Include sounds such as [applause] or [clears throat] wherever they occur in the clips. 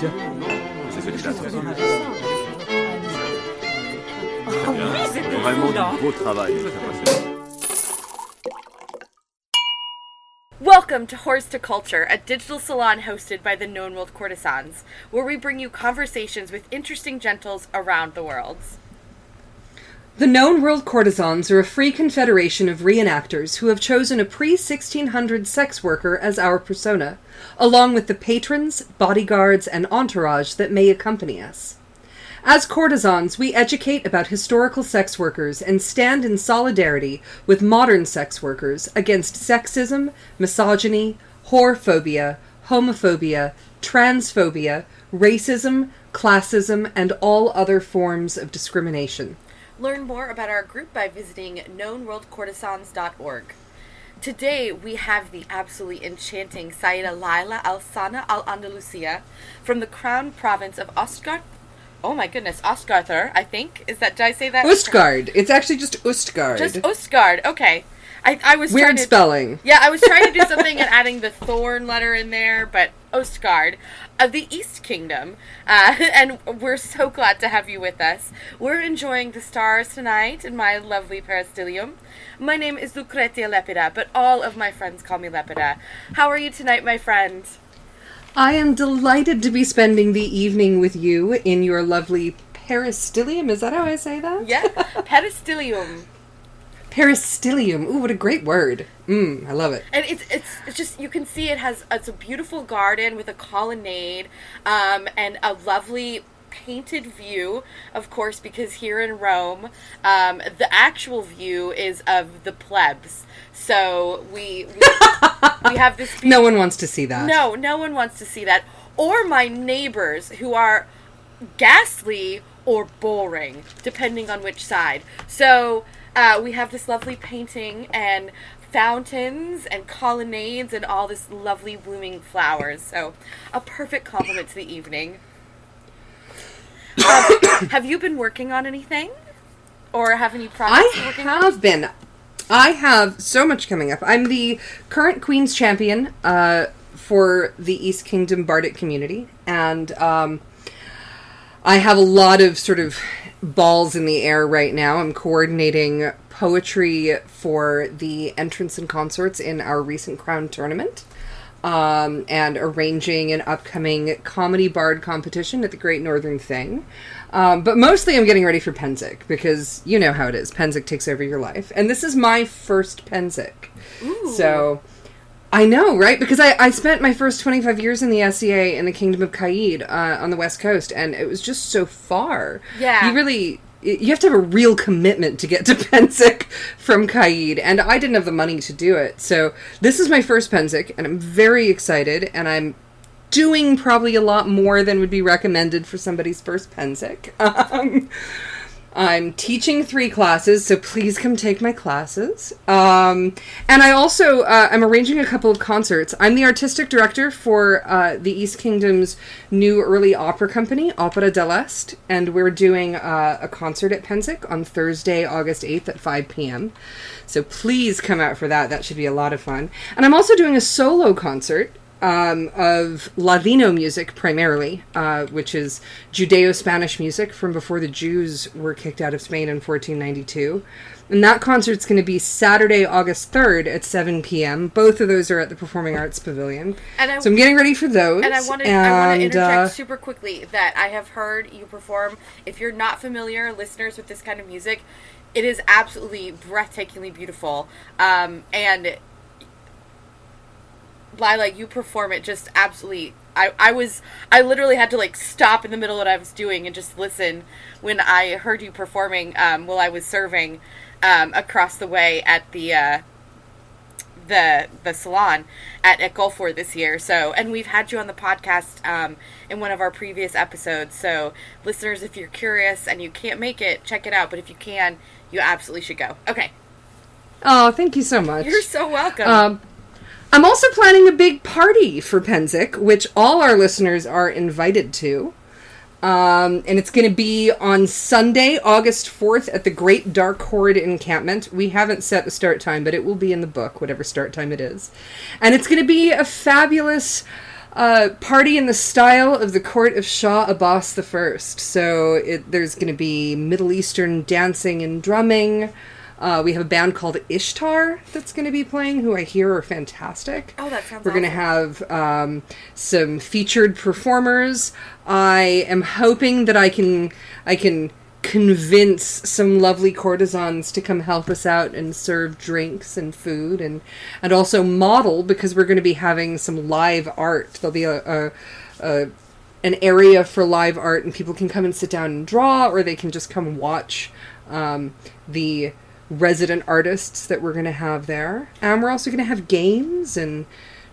Tiens, c'est celui-là. bien. Vraiment du beau travail. Welcome to Horse to Culture, a digital salon hosted by the Known World Courtesans, where we bring you conversations with interesting gentles around the world. The known world courtesans are a free confederation of reenactors who have chosen a pre 1600 sex worker as our persona, along with the patrons, bodyguards, and entourage that may accompany us. As courtesans, we educate about historical sex workers and stand in solidarity with modern sex workers against sexism, misogyny, whorephobia, homophobia, transphobia, racism, classism, and all other forms of discrimination. Learn more about our group by visiting knownworldcourtesans.org. Today we have the absolutely enchanting Saida Laila Al Sana Al Andalusia from the Crown Province of Ostgard. Oh my goodness, Ostgarther, I think. Is that, did I say that? Ostgard. It's actually just Ostgard. Just Ostgard, okay. I, I was Weird trying to, spelling. Yeah, I was trying to do something and adding the thorn letter in there, but Ostgard of the East Kingdom. Uh, [laughs] and we're so glad to have you with us. We're enjoying the stars tonight in my lovely peristylium. My name is Lucretia Lepida, but all of my friends call me Lepida. How are you tonight, my friend? I am delighted to be spending the evening with you in your lovely peristylium. Is that how I say that? Yeah, [laughs] peristylium. Peristylium. Ooh, what a great word. Mmm, I love it. and it's it's it's just you can see it has it's a beautiful garden with a colonnade um, and a lovely painted view of course because here in rome um, the actual view is of the plebs so we we, [laughs] we have this No one wants to see that. no no one wants to see that or my neighbors who are ghastly or boring depending on which side so uh, we have this lovely painting and fountains and colonnades and all this lovely blooming flowers so a perfect complement to the evening um, [coughs] have you been working on anything or have any projects I working on? have been. I have so much coming up. I'm the current Queen's Champion uh, for the East Kingdom Bardic community, and um, I have a lot of sort of balls in the air right now. I'm coordinating poetry for the entrance and consorts in our recent Crown tournament. Um, and arranging an upcoming comedy bard competition at the Great Northern Thing. Um, but mostly I'm getting ready for Pennsic because you know how it is. Pennsic takes over your life. And this is my first Pennsic. So I know, right? Because I, I spent my first 25 years in the SCA in the Kingdom of Caid uh, on the West Coast, and it was just so far. Yeah. You really. You have to have a real commitment to get to [laughs] Pennsic from Caid, and I didn't have the money to do it. So this is my first Pennsic, and I'm very excited, and I'm doing probably a lot more than would be recommended for somebody's first Pennsic. [laughs] Um, I'm teaching three classes, so please come take my classes. Um, and I also uh, I'm arranging a couple of concerts. I'm the artistic director for uh, the East Kingdom's new early opera company, Opera dell'Est, and we're doing uh, a concert at Pennsic on Thursday, August 8th at 5 p.m. So please come out for that. That should be a lot of fun. And I'm also doing a solo concert um, of Ladino music primarily, uh, which is Judeo Spanish music from before the Jews were kicked out of Spain in 1492. And that concert's going to be Saturday, August 3rd at 7 p.m. Both of those are at the Performing Arts Pavilion. And I- so I'm getting ready for those. And I want to I want to interject uh, super quickly that I have heard you perform. If you're not familiar, listeners, with this kind of music, it is absolutely breathtakingly beautiful. Um, and Lila, you perform it just absolutely. I, I was I literally had to like stop in the middle of what I was doing and just listen when I heard you performing um, while I was serving um, across the way at the uh, the the salon at, at Gulf Wars this year. So, and we've had you on the podcast um, in one of our previous episodes. So, listeners, if you're curious and you can't make it, check it out. But if you can, you absolutely should go. Okay, Oh, thank you so much. you're so welcome. Um, I'm also planning a big party for Pennsic, which all our listeners are invited to. Um, and it's going to be on Sunday, August 4th at the Great Dark Horde encampment. We haven't set the start time, but it will be in the book, whatever start time it is. And it's going to be a fabulous uh, party in the style of the court of Shah Abbas First. So it, there's going to be Middle Eastern dancing and drumming. Uh, we have a band called Ishtar that's going to be playing, who I hear are fantastic. Oh, that sounds We're going to have um, some featured performers. I am hoping that I can I can convince some lovely courtesans to come help us out and serve drinks and food and and also model because we're going to be having some live art. There'll be a, a, a an area for live art and people can come and sit down and draw or they can just come and watch um, the resident artists that we're going to have there. And we're also going to have games and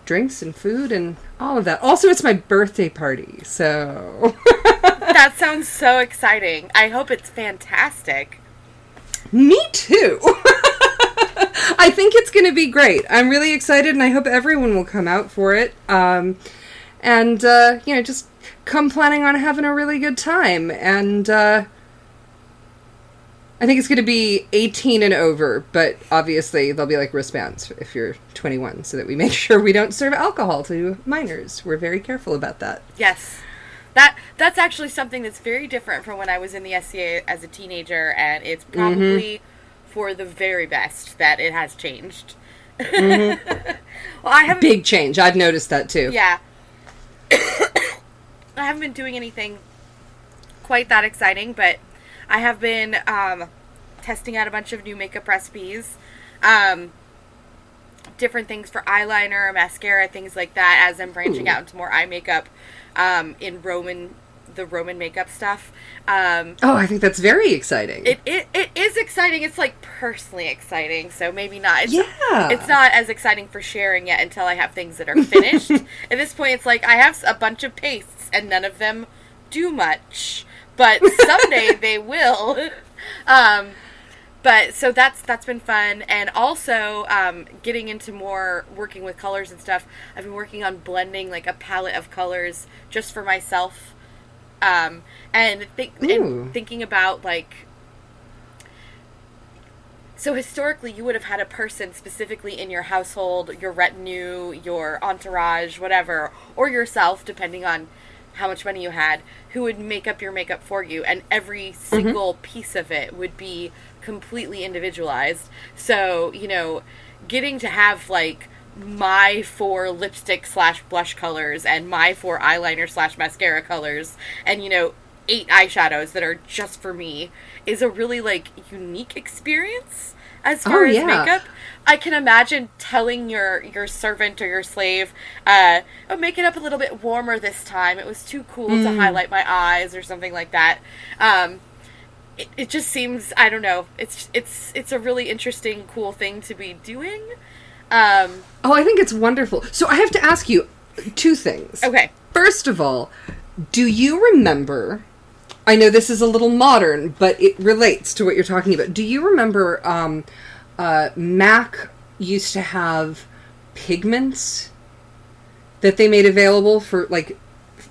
drinks and food and all of that. Also, it's my birthday party, so. [laughs] that sounds so exciting. I hope it's fantastic. Me too. [laughs] I think it's going to be great. I'm really excited, and I hope everyone will come out for it. Um, and, uh, you know, just come planning on having a really good time. And, uh, I think it's going to be 18 and over, but obviously they'll be like wristbands if you're 21 so that we make [laughs] sure we don't serve alcohol to minors. We're very careful about that. Yes. That that's actually something that's very different from when I was in the SCA as a teenager and it's probably mm-hmm. for the very best that it has changed. Mm-hmm. [laughs] well, I have big change. I've noticed that too. Yeah. [coughs] I haven't been doing anything quite that exciting, but I have been um, testing out a bunch of new makeup recipes. Um, different things for eyeliner, mascara, things like that as I'm branching Ooh. out into more eye makeup um, in Roman the Roman makeup stuff. Um, oh, I think that's very exciting. It, it it is exciting. It's like personally exciting. So maybe not. It's, yeah. It's not as exciting for sharing yet until I have things that are finished. [laughs] At this point, it's like I have a bunch of pastes and none of them do much but someday they will. Um, but so that's that's been fun, and also um, getting into more working with colors and stuff. I've been working on blending like a palette of colors just for myself, um, and, think, and thinking about like. So historically, you would have had a person specifically in your household, your retinue, your entourage, whatever, or yourself, depending on how much money you had, who would make up your makeup for you, and every mm-hmm. single mm-hmm. piece of it would be completely individualized. So, you know, getting to have like my four lipstick slash blush colors and my four eyeliner slash mascara colors and you know eight eyeshadows that are just for me is a really like unique experience as far oh, as yeah. makeup I can imagine telling your your servant or your slave, uh, "Oh, make it up a little bit warmer this time. It was too cool mm. to highlight my eyes or something like that." Um, it, it just seems I don't know. It's it's it's a really interesting, cool thing to be doing. Um, oh, I think it's wonderful. So I have to ask you two things. Okay. First of all, do you remember? I know this is a little modern, but it relates to what you're talking about. Do you remember? Um, uh, Mac used to have pigments that they made available for like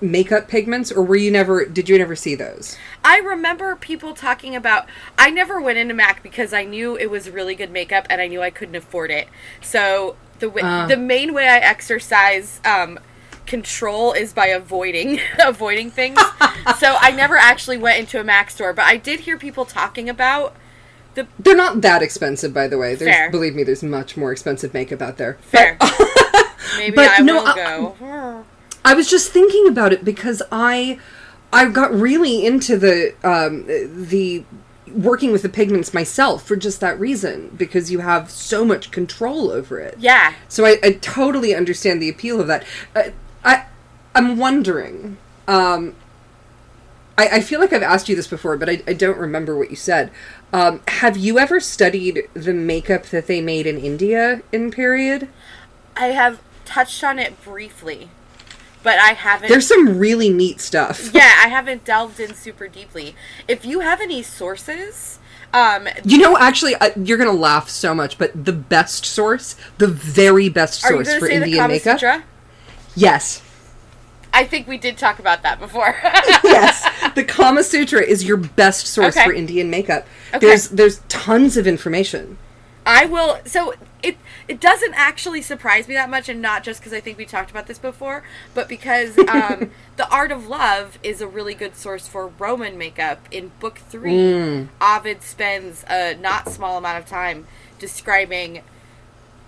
makeup pigments or were you never did you never see those? I remember people talking about i never went into mac because i knew it was really good makeup and i knew i couldn't afford it. So the way, uh, the main way i exercise um, control is by avoiding [laughs] avoiding things. [laughs] So i never actually went into a mac store but i did hear people talking about the, They're not that expensive, by the way. There's, Fair. Believe me, there's much more expensive makeup out there. Fair. But, [laughs] Maybe but I no, will go. I, I was just thinking about it because I, I got really into the um, the working with the pigments myself for just that reason because you have so much control over it. Yeah. So I, I totally understand the appeal of that. Uh, I I'm wondering. Um, I, I feel like I've asked you this before, but I, I don't remember what you said. Um, have you ever studied the makeup that they made in India in period? I have touched on it briefly, but I haven't. There's some really neat stuff. [laughs] yeah, I haven't delved in super deeply. If you have any sources, um, you know, actually, uh, you're gonna laugh so much, but the best source, the very best source for Indian makeup. Sutra? Yes. I think we did talk about that before. [laughs] yes, the [laughs] Kama Sutra is your best source okay. for Indian makeup. Okay. There's there's tons of information. I will. So it it doesn't actually surprise me that much, and not just because I think we talked about this before, but because [laughs] um, the Art of Love is a really good source for Roman makeup. In book three, Mm. Ovid spends a not small amount of time describing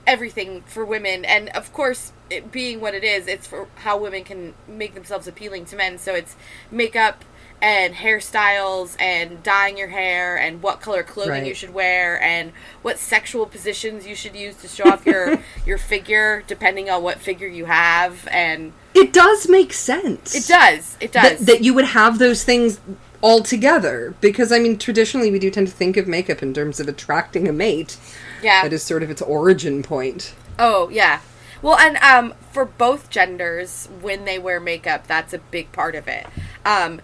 everything for women and of course it being what it is it's for how women can make themselves appealing to men so it's makeup and hairstyles and dyeing your hair and what color clothing Right. you should wear and what sexual positions you should use to show off your [laughs] your figure depending on what figure you have and It does make sense. it does it that, does that you would have those things all together because I mean traditionally we do tend to think of makeup in terms of attracting a mate. Yeah That is sort of its origin point. Oh yeah. Well, and um, for both genders, when they wear makeup, that's a big part of it. Um,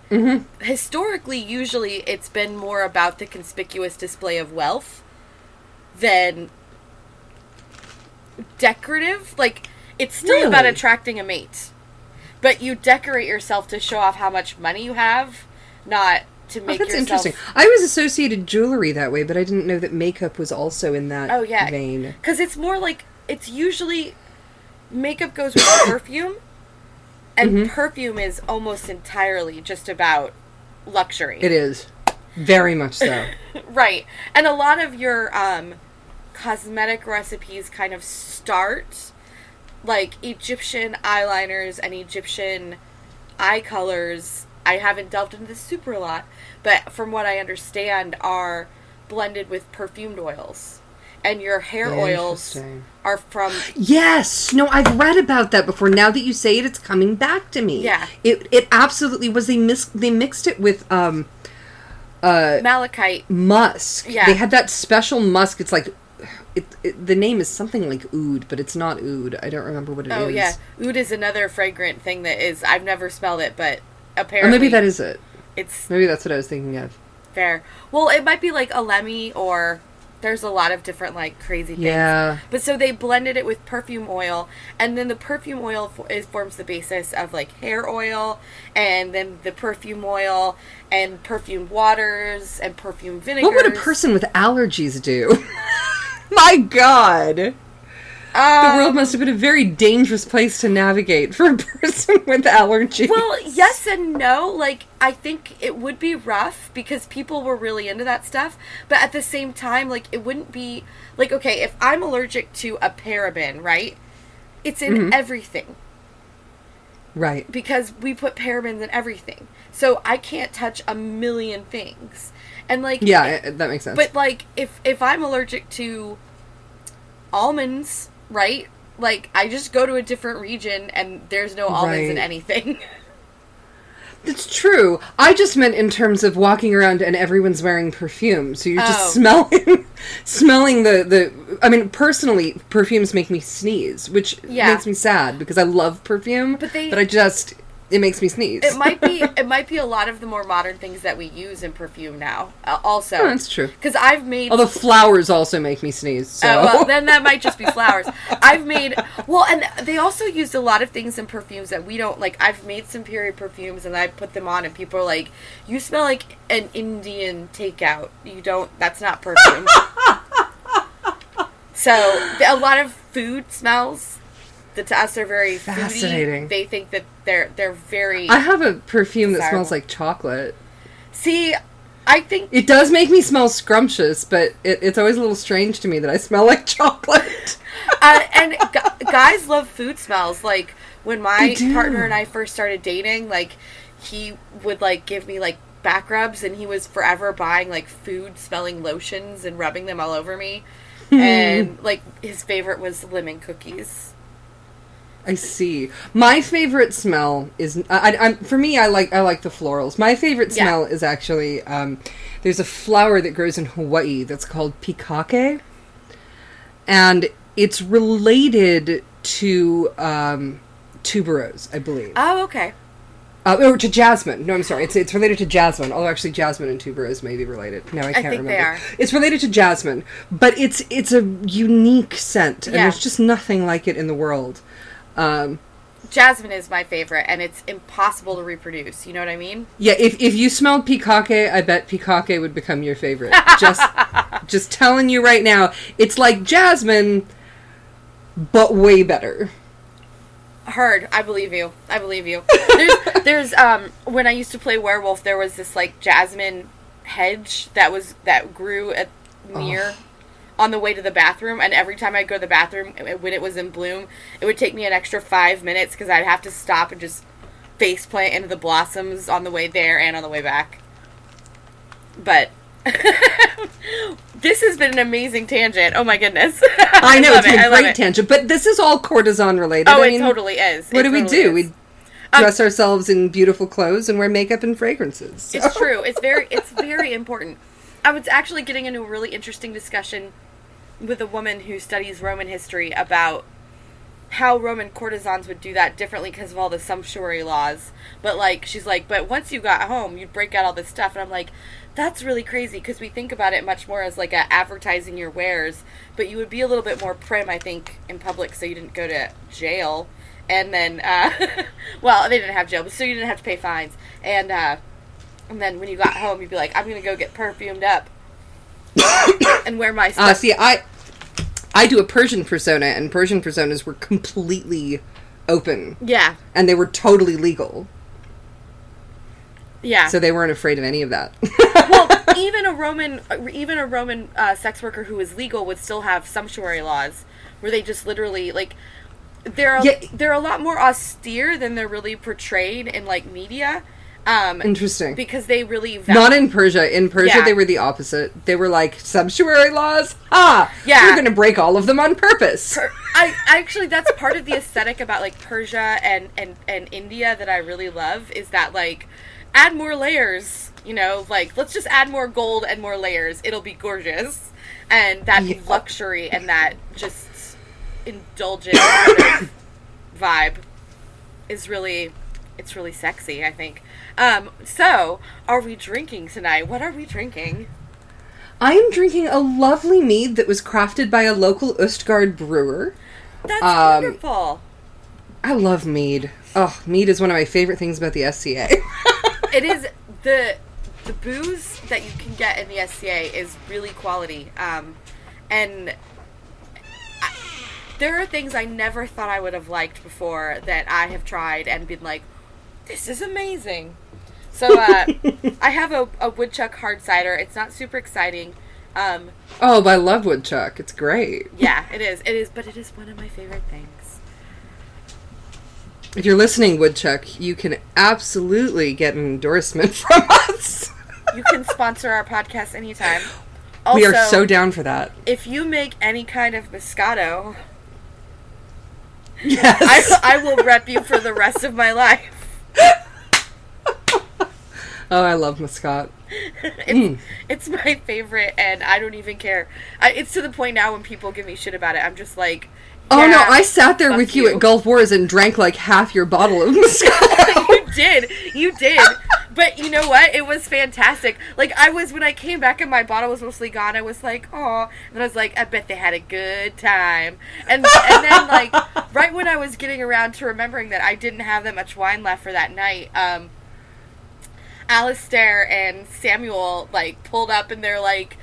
Historically, usually it's been more about the conspicuous display of wealth than decorative. Like it's still about attracting a mate, but you decorate yourself to show off how much money you have, not to Oh, that's yourself. interesting. I was associated jewelry that way, but I didn't know that makeup was also in that Oh yeah, vein. because it's more like it's usually makeup goes with [coughs] perfume, and Mm-hmm. perfume is almost entirely just about luxury. It is very much so. [laughs] right, and a lot of your um, cosmetic recipes kind of start like Egyptian eyeliners and Egyptian eye colors. I haven't delved into this super a lot, but from what I understand, are blended with perfumed oils, and your hair oils are from [gasps] Yes, no, I've read about that before. Now that you say it, it's coming back to me. Yeah. it it absolutely was. They mis- they mixed it with um uh malachite. musk. Yeah. they had that special musk. It's like it, it. The name is something like oud, but it's not oud. I don't remember what it is. Oh yeah, oud is another fragrant thing that is. I've never smelled it, but or maybe that is it. it's Maybe that's what I was thinking of. fair. Well, it might be like a lemmy or there's a lot of different like crazy things. Yeah. But so they blended it with perfume oil, and then the perfume oil fo- is, forms the basis of like hair oil, and then the perfume oil, and perfume waters, and perfume vinegars. What would a person with allergies do? [laughs] My God. The Um, world must have been a very dangerous place to navigate for a [laughs] person with allergies. Well, yes and no. Like, I think it would be rough because people were really into that stuff. But at the same time, like, it wouldn't be. Like, okay, if I'm allergic to a paraben, right? It's in Mm-hmm. everything right. because we put parabens in everything. So I can't touch a million things. And, like, Yeah, that makes sense. but like if if I'm allergic to almonds, right? Like I just go to a different region and there's no almonds in Right. anything. [laughs] It's true. I just meant in terms of walking around and everyone's wearing perfume, so you're Oh. just smelling, [laughs] smelling the the. I mean, personally, perfumes make me sneeze, which Yeah. makes me sad because I love perfume. But they- I just it makes me sneeze. it might be [laughs] it might be a lot of the more modern things that we use in perfume now. Uh, also, Oh, that's true. Because I've made Although flowers also make me sneeze. So Oh, well, then that might just be [laughs] flowers. I've made well, and they also used a lot of things in perfumes that we don't like. I've made some period perfumes, and I put them on, and people are like, "You smell like an Indian takeout. You don't. That's not perfume." [laughs] so a lot of food smells that to us are very foodie. Fascinating. They think that they're they're very. I have a perfume that smells like chocolate. See, I think It does make me smell scrumptious, but it, it's always a little strange to me that I smell like [laughs] chocolate. uh, and gu- guys love food smells. Like when my partner and I first started dating, like he would like give me like back rubs, and he was forever buying like food smelling lotions and rubbing them all over me. [laughs] and like his favorite was lemon cookies. I see. My favorite smell is I, I, I'm for me. I like I like the florals. My favorite Yeah. smell is actually um, there's a flower that grows in Hawaii that's called pikake, and it's related to um, tuberose, I believe, Oh, okay. uh, or to jasmine. No, I'm sorry. It's it's related to jasmine. Although actually, jasmine and tuberose may be related. No, I can't I think remember. they are. It's related to jasmine, but it's it's a unique scent, and Yeah. there's just nothing like it in the world. Um, Jasmine is my favorite, and it's impossible to reproduce. You know what I mean? Yeah, if if you smelled pikake, I bet pikake would become your favorite. [laughs] Just just telling you right now, it's like jasmine, but way better. Heard. I believe you. I believe you. There's, [laughs] there's, um, when I used to play werewolf, there was this like jasmine hedge that was that grew at near Oh. On the way to the bathroom, and every time I'd go to the bathroom when it was in bloom, it would take me an extra five minutes because I'd have to stop and just face plant into the blossoms on the way there and on the way back. But [laughs] this has been an amazing tangent. Oh my goodness! [laughs] I know love it's it. I a great tangent, but this is all courtesan related. Oh, I it mean, totally is. What It do we do? is. We um, dress ourselves in beautiful clothes and wear makeup and fragrances. It's true. It's very it's very important. I was actually getting into a really interesting discussion with a woman who studies Roman history about how Roman courtesans would do that differently because of all the sumptuary laws. But like she's like, but once you got home, you'd break out all this stuff, and I'm like, that's really crazy because we think about it much more as like a advertising your wares, but you would be a little bit more prim, I think, in public, so you didn't go to jail. And then, uh, [laughs] well, they didn't have jail, but so you didn't have to pay fines. And uh, and then when you got home, you'd be like, I'm gonna go get perfumed up [coughs] and wear my Uh, see, I I do a Persian persona, and Persian personas were completely open, yeah, and they were totally legal, yeah. so they weren't afraid of any of that. well, [laughs] even a Roman, even a Roman uh, sex worker who is legal would still have sumptuary laws, where they just literally like they're Yeah. they're a lot more austere than they're really portrayed in like media. Um, Interesting. because they really val- Not in Persia. In Persia, Yeah. they were the opposite. They were like sumptuary laws. Ah, Yeah. we're going to break all of them on purpose. Per- I actually that's part of the aesthetic about like Persia and and and India that I really love is that like add more layers, you know, like let's just add more gold and more layers. It'll be gorgeous. And that Yeah. luxury and that just indulgent [coughs] vibe is really it's really sexy, I think. Um so, are we drinking tonight? What are we drinking? I am drinking a lovely mead that was crafted by a local Östgard brewer. That's Um, wonderful. I love mead. Oh, mead is one of my favorite things about the SCA. [laughs] it is the the booze that you can get in the SCA is really quality. Um, and I, there are things I never thought I would have liked before that I have tried and been like, this is amazing. So uh, I have a, a woodchuck hard cider. It's not super exciting. Um, oh, but I love woodchuck. It's great. yeah, it is. It is, but it is one of my favorite things. If you're listening, woodchuck, you can absolutely get an endorsement [laughs] from us. You can sponsor our podcast anytime. we are so down for that. if you make any kind of Moscato, Yes. I, I will rep you for the rest of my life. [laughs] oh, I love Muscat. [laughs] It's, it's my favorite, and I don't even care. I, it's to the point now when people give me shit about it, I'm just like, Oh no, I sat there with you. at Gulf Wars and drank like half your bottle of [laughs] Muscat. you did, you did. But you know what? It was fantastic. Like I was when I came back and my bottle was mostly gone. I was like, oh, and I was like, I bet they had a good time. And and then like [laughs] right when I was getting around to remembering that I didn't have that much wine left for that night, um, Alistair and Samuel like pulled up and they're like,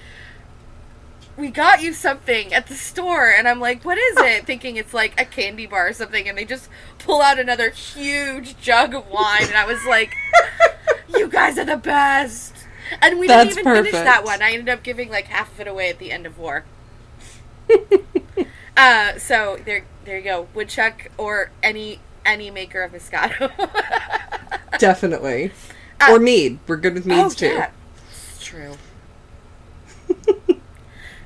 "We got you something at the store," and I'm like, "What is it?" [laughs] Thinking it's like a candy bar or something, and they just pull out another huge jug of wine, and I was like, [laughs] "You guys are the best." And we That's didn't even finish that one. I ended up giving like half of it away at the end of war. [laughs] uh, so there, there you go. Woodchuck or any any maker of Moscato. Definitely. Uh, or mead. We're good with meads too. Oh, yeah. It's true. [laughs]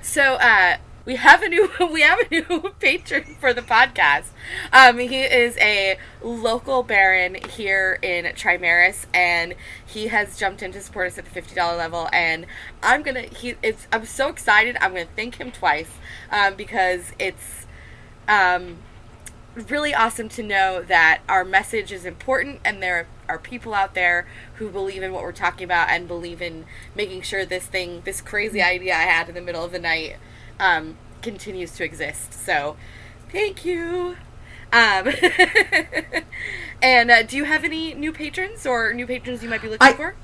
so uh we have a new [laughs] we have a new [laughs] patron for the podcast. Um he is a local baron here in Trimaris and he has jumped in to support us at the fifty dollar level and I'm gonna he it's I'm so excited I'm gonna thank him twice um because it's um really awesome to know that our message is important and there are people out there who believe in what we're talking about and believe in making sure this thing, this crazy idea I had in the middle of the night, um, continues to exist. So, thank you. Um, [laughs] and uh, do you have any new patrons or new patrons you might be looking I- for?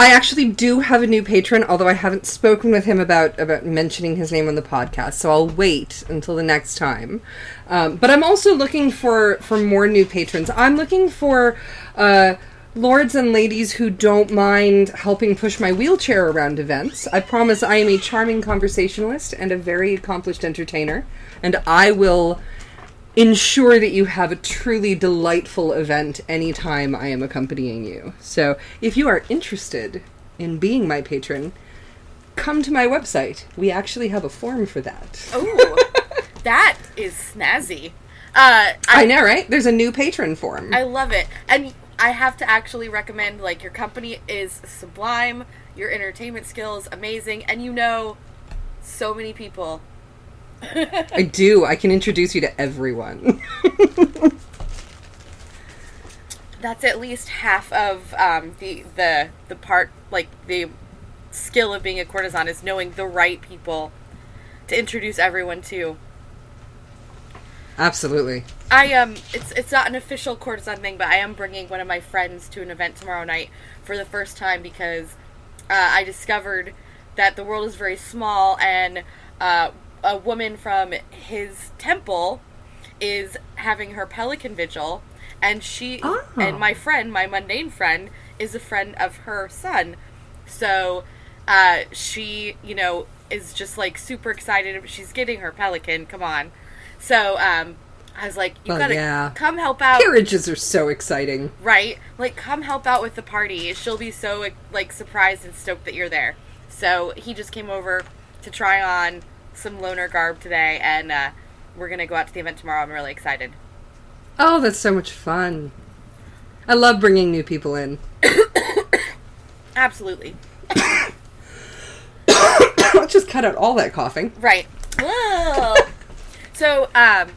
I actually do have a new patron, although I haven't spoken with him about about mentioning his name on the podcast. So I'll wait until the next time. Um, but I'm also looking for for more new patrons. I'm looking for uh, lords and ladies who don't mind helping push my wheelchair around events. I promise I am a charming conversationalist and a very accomplished entertainer, and I will ensure that you have a truly delightful event anytime I am accompanying you. So, if you are interested in being my patron, come to my website. We actually have a form for that. Oh, [laughs] that is snazzy. Uh, I, know, right? There's a new patron form. I love it. And I have to actually recommend like your company is sublime, your entertainment skills amazing, and you know so many people. I do. I can introduce you to everyone. [laughs] That's at least half of um, the the the part like the skill of being a courtesan is knowing the right people to introduce everyone to. Absolutely. I um, it's it's not an official courtesan thing, but I am bringing one of my friends to an event tomorrow night for the first time because uh, I discovered that the world is very small, and uh, a woman from his temple is having her pelican vigil, and she Oh. and my friend, my mundane friend, is a friend of her son, so uh, she, you know, is just like super excited. She's getting her pelican. Come on. So um, I was like, you Well, gotta yeah. come help out, Carriages are so exciting. right? Like, come help out with the party. She'll be so like surprised and stoked that you're there. So he just came over to try on some loaner garb today, and uh, we're gonna go out to the event tomorrow. I'm really excited. Oh, that's so much fun. I love bringing new people in. [coughs] Absolutely. Let's [coughs] just cut out all that coughing. Right. Whoa. so, um,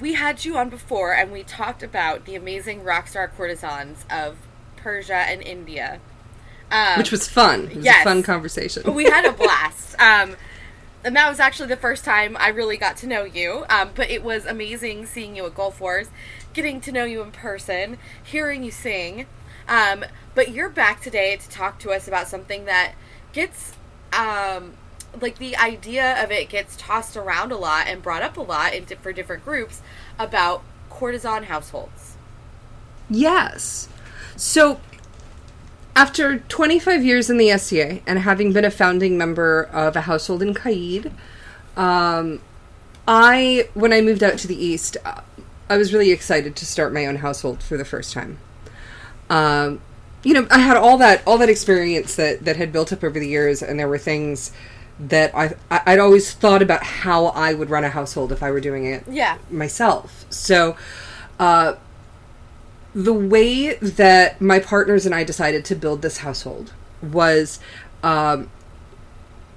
we had you on before, and we talked about the amazing rock star courtesans of Persia and India. Um, Which was fun. It was yes. a fun conversation. we had a [laughs] blast. Um, and that was actually the first time I really got to know you. Um, but it was amazing seeing you at Gulf Wars, getting to know you in person, hearing you sing. Um, but you're back today to talk to us about something that gets, um, like the idea of it gets tossed around a lot and brought up a lot in, for different groups about courtesan households. Yes. So, after 25 years in the SCA and having been a founding member of a household in Caid, um, I, when I moved out to the East, uh, I was really excited to start my own household for the first time. Um, you know, I had all that all that experience that that had built up over the years, and there were things that I I- I'd always thought about how I would run a household if I were doing it Yeah. myself. So, uh, the way that my partners and I decided to build this household was um,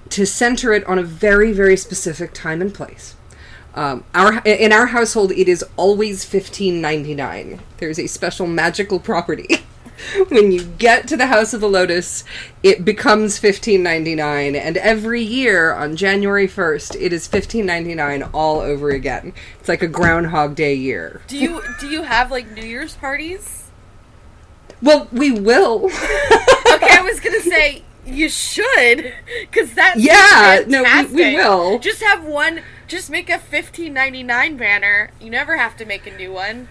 to center it on a very, very specific time and place. Um, our in our household, it is always fifteen ninety nine. There's a special magical property. [laughs] when you get to the House of the Lotus, it becomes fifteen ninety nine, and every year on January first, it is fifteen ninety nine all over again. It's like a Groundhog Day year. Do you do you have like New Year's parties? Well, we will. [laughs] Okay, I was gonna say you should, because that's Yeah, no, we- we will. Just have one. Just make a fifteen ninety nine banner. You never have to make a new one.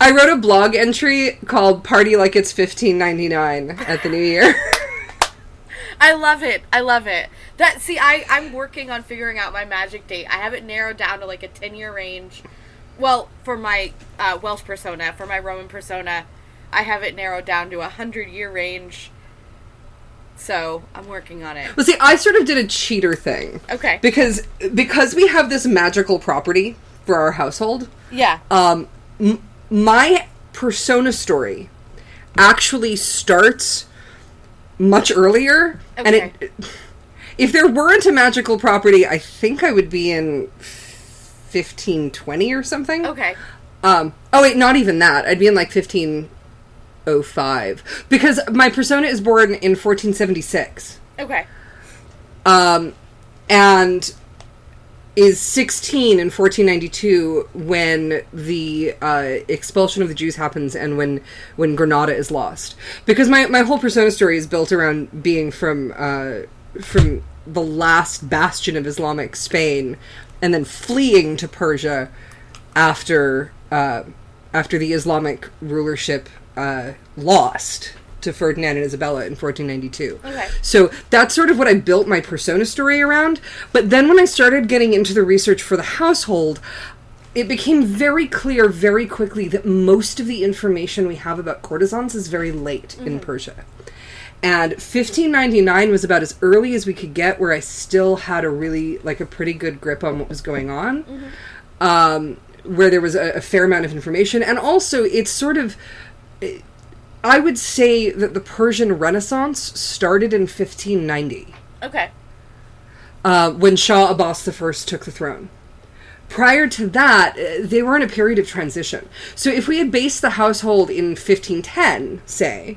I wrote a blog entry called "Party Like It's fifteen ninety nine at the New Year." [laughs] I love it. I love it. That see, I I'm working on figuring out my magic date. I have it narrowed down to like a ten year range. Well, for my uh, Welsh persona, for my Roman persona, I have it narrowed down to a hundred year range. So I'm working on it. well, see, I sort of did a cheater thing Okay. because because we have this magical property for our household. Yeah. Um, m- my persona story actually starts much earlier, and it. If there weren't a magical property, I think I would be in fifteen twenty or something. Okay. Um, oh wait, not even that. I'd be in like fifteen oh five because my persona is born in fourteen seventy six. Okay. Um, and is 16 in 1492 when the uh, expulsion of the Jews happens and when when Granada is lost. Because my, my whole persona story is built around being from uh, from the last bastion of Islamic Spain and then fleeing to Persia after uh, after the Islamic rulership uh, lost to Ferdinand and Isabella in 1492. Okay. So that's sort of what I built my persona story around. But then when I started getting into the research for the household, it became very clear very quickly that most of the information we have about courtesans is very late in Persia. And 1599 was about as early as we could get where I still had a really, like, a pretty good grip on what was going on. Um, where there was a, a fair amount of information. And also, it's sort of. I would say that the Persian Renaissance started in 1590 Okay. uh, when Shah Abbas I took the throne. Prior to that, uh, they were in a period of transition. So if we had based the household in 1510, say,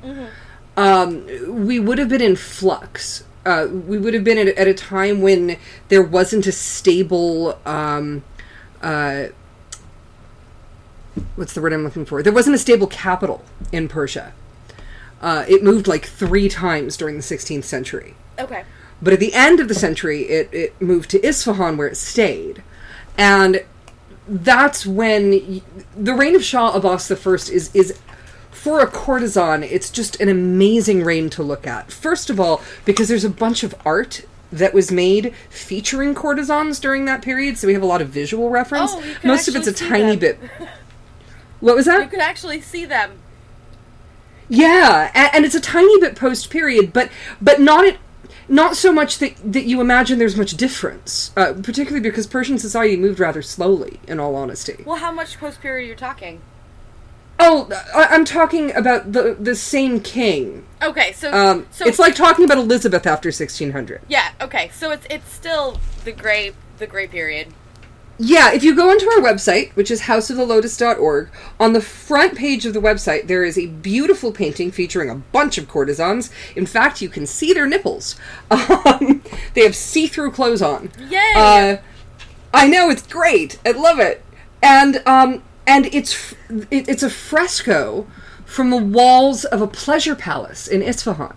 um, we would have been in flux. Uh, we would have been at, at a time when there wasn't a stable. Um, uh, what's the word I'm looking for? There wasn't a stable capital in Persia. Uh, it moved like three times during the 16th century. Okay. But at the end of the century, it, it moved to Isfahan, where it stayed. And that's when y- the reign of Shah Abbas I is, is, for a courtesan, it's just an amazing reign to look at. First of all, because there's a bunch of art that was made featuring courtesans during that period, so we have a lot of visual reference. Oh, Most of it's a tiny them. bit. [laughs] What was that? You could actually see them. Yeah, and, and it's a tiny bit post period, but but not it, not so much that that you imagine there's much difference, uh, particularly because Persian society moved rather slowly. In all honesty, Well, how much post period are you talking? oh, I, I'm talking about the the same king. Okay, so Um, so it's like talking about Elizabeth after 1600. yeah. Okay, so it's it's still the gray the gray period. Yeah, if you go onto our website, which is houseofthelotus.org, on the front page of the website, there is a beautiful painting featuring a bunch of courtesans. In fact, you can see their nipples. [laughs] Um, they have see through clothes on. Yay! Uh, I know, it's great. I love it. And, um, and it's, it, it's a fresco from the walls of a pleasure palace in Isfahan.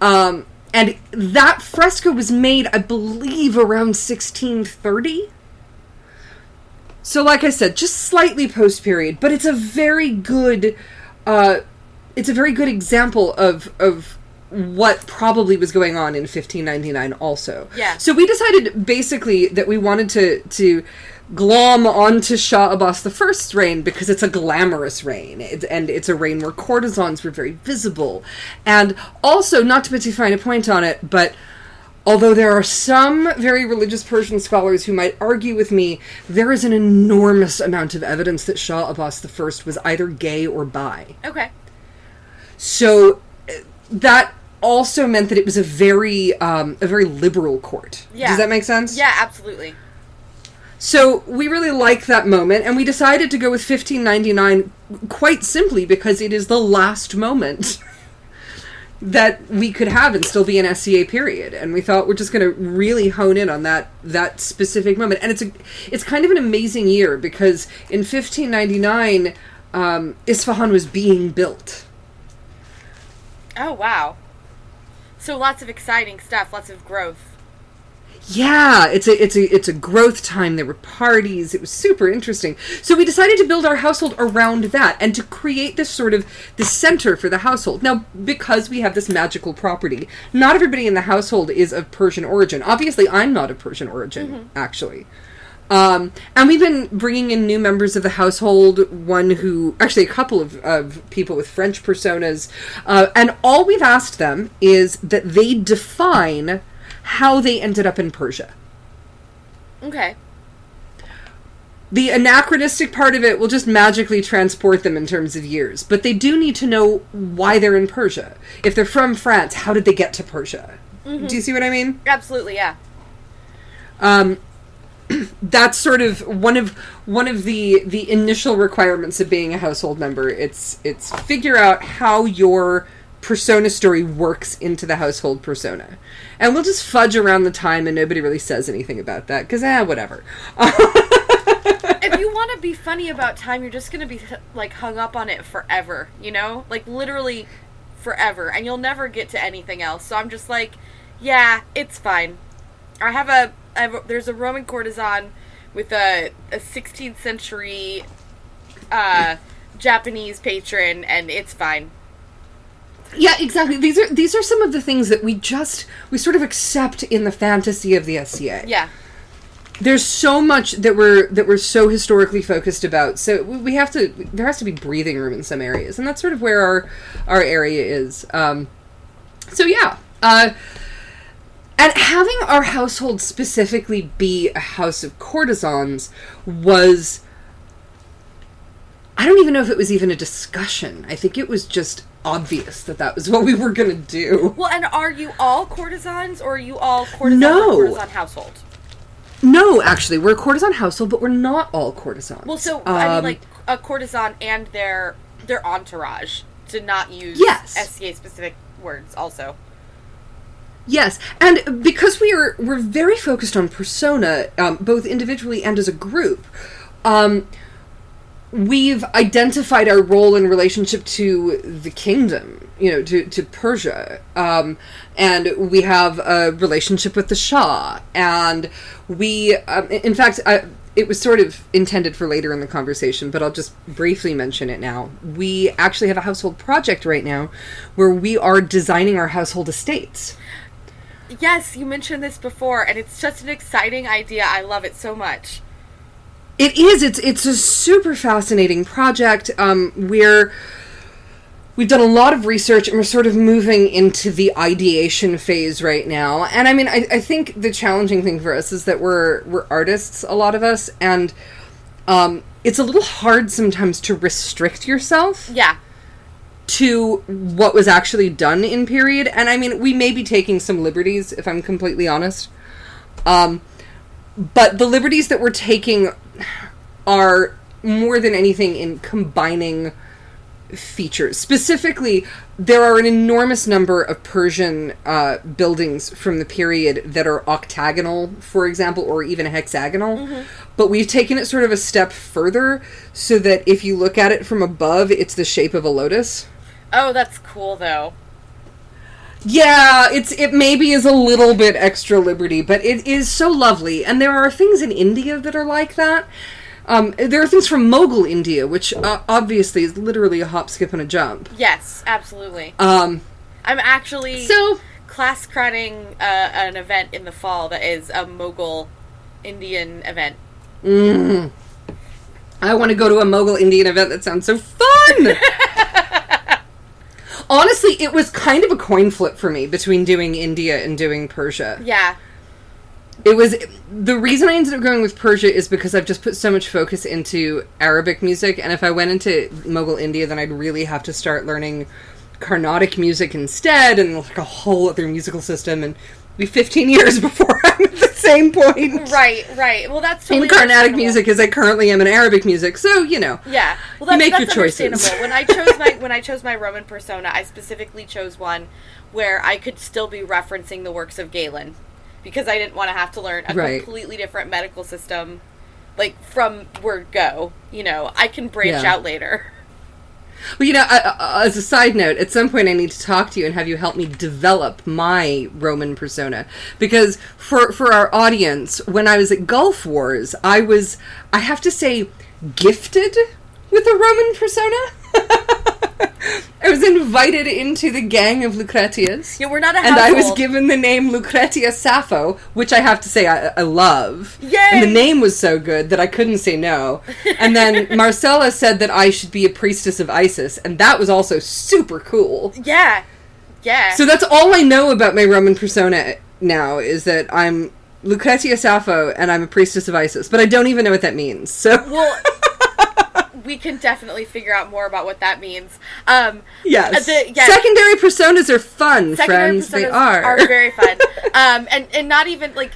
Um, and that fresco was made, I believe, around 1630. So, like I said, just slightly post period, but it's a very good, uh, it's a very good example of of what probably was going on in 1599. Also, Yeah. So we decided basically that we wanted to to glom onto Shah Abbas the I's reign because it's a glamorous reign, and it's a reign where courtesans were very visible, and also not to put too fine a point on it, but Although there are some very religious Persian scholars who might argue with me, there is an enormous amount of evidence that Shah Abbas I was either gay or bi. Okay. So uh, that also meant that it was a very um, a very liberal court. Yeah. Does that make sense? Yeah, absolutely. So we really like that moment, and we decided to go with 1599 quite simply because it is the last moment [laughs] that we could have and still be an SCA period. And we thought we're just going to really hone in on that that specific moment. And it's a it's kind of an amazing year because in 1599 um, Isfahan was being built. Oh wow. So lots of exciting stuff, lots of growth. Yeah, it's a it's a it's a growth time. There were parties. It was super interesting. So we decided to build our household around that and to create this sort of the center for the household. Now, because we have this magical property, not everybody in the household is of Persian origin. Obviously, I'm not of Persian origin, actually. Um, and we've been bringing in new members of the household, one who, actually, a couple of, of people with French personas. Uh, and all we've asked them is that they define how they ended up in Persia. Okay. The anachronistic part of it will just magically transport them in terms of years, but they do need to know why they're in Persia. If they're from France, how did they get to Persia? Do you see what I mean? Absolutely, yeah. Um, [clears throat] that's sort of one of one of the the initial requirements of being a household member. It's it's figure out how your persona story works into the household persona. And we'll just fudge around the time and nobody really says anything about that because, ah, whatever. [laughs] if you want to be funny about time, you're just going to be like hung up on it forever, you know? Like literally forever. And you'll never get to anything else. So I'm just like, yeah, it's fine. I have a, I have a there's a Roman courtesan with a, a 16th century uh, Japanese patron, and it's fine. Yeah, exactly. These are these are some of the things that we just we sort of accept in the fantasy of the SCA. Yeah. There's so much that we're that we're so historically focused about. So we have to there has to be breathing room in some areas, and that's sort of where our our area is. Um, so yeah, uh, and having our household specifically be a house of courtesans was. I don't even know if it was even a discussion. I think it was just obvious that that was what we were going to do. Well, and are you all courtesans or are you all courtesan No. courtesan household? No, actually, we're a courtesan household, but we're not all courtesans. Well, so I mean, Um, like a courtesan and their their entourage to not use Yes. SCA specific words. Also, Yes, and because we are we're very focused on persona, um, both individually and as a group. Um, we've identified our role in relationship to the kingdom, you know, to to Persia, um, and we have a relationship with the Shah, and we, um, in fact, I, it was sort of intended for later in the conversation, but I'll just briefly mention it now. We actually have a household project right now where we are designing our household estates. yes, you mentioned this before, and it's just an exciting idea. I love it so much. It is. It's it's a super fascinating project. Um, we're we've done a lot of research and we're sort of moving into the ideation phase right now. And I mean, I, I think the challenging thing for us is that we're we're artists, a lot of us, and um, it's a little hard sometimes to restrict yourself Yeah, to what was actually done in period. And I mean, we may be taking some liberties, if I'm completely honest. Um, but the liberties that we're taking are more than anything in combining features. Specifically, there are an enormous number of Persian uh, buildings from the period that are octagonal, for example, or even hexagonal. But we've taken it sort of a step further so that if you look at it from above, it's the shape of a lotus. Oh, that's cool though. Yeah, it's it maybe is a little bit extra liberty, but it is so lovely. And there are things in India that are like that. Um, there are things from Mughal India, which uh, obviously is literally a hop, skip, and a jump. Yes, absolutely. Um, I'm actually so class crowning uh, an event in the fall that is a Mughal Indian event. Mm. I want to go to a Mughal Indian event. That sounds so fun. [laughs] Honestly, it was kind of a coin flip for me between doing India and doing Persia. Yeah, It was the reason I ended up going with Persia is because I've just put so much focus into Arabic music, and if I went into Mughal India, then I'd really have to start learning Carnatic music instead, and like a whole other musical system, and be 15 years [laughs] before I'm at the same point right, right. Well, that's totally in Carnatic music as I currently am in Arabic music. So you know, Yeah, well, You that's, make that's your choices. understandable. when I chose my when I chose my Roman persona, I specifically chose one where I could still be referencing the works of Galen because I didn't want to have to learn a Right. completely different medical system, like from word go. You know, I can branch Yeah. out later. Well, you know, I, I, as a side note, at some point I need to talk to you and have you help me develop my Roman persona because for for our audience, when I was at Gulf Wars, I was I have to say gifted with a Roman persona. [laughs] I was invited into the gang of Lucretius. Yeah, we're not a and I was given the name Lucretia Sappho, which I have to say I, I love. Yay! And the name was so good that I couldn't say no. And then [laughs] Marcella said that I should be a priestess of Isis, and that was also super cool. Yeah, yeah. So that's all I know about my Roman persona now is that I'm Lucretia Sappho and I'm a priestess of Isis, but I don't even know what that means. So well, we can definitely figure out more about what that means. Um, yes, the- yeah. secondary personas are fun, friends. They are. are very fun. [laughs] um, and and not even like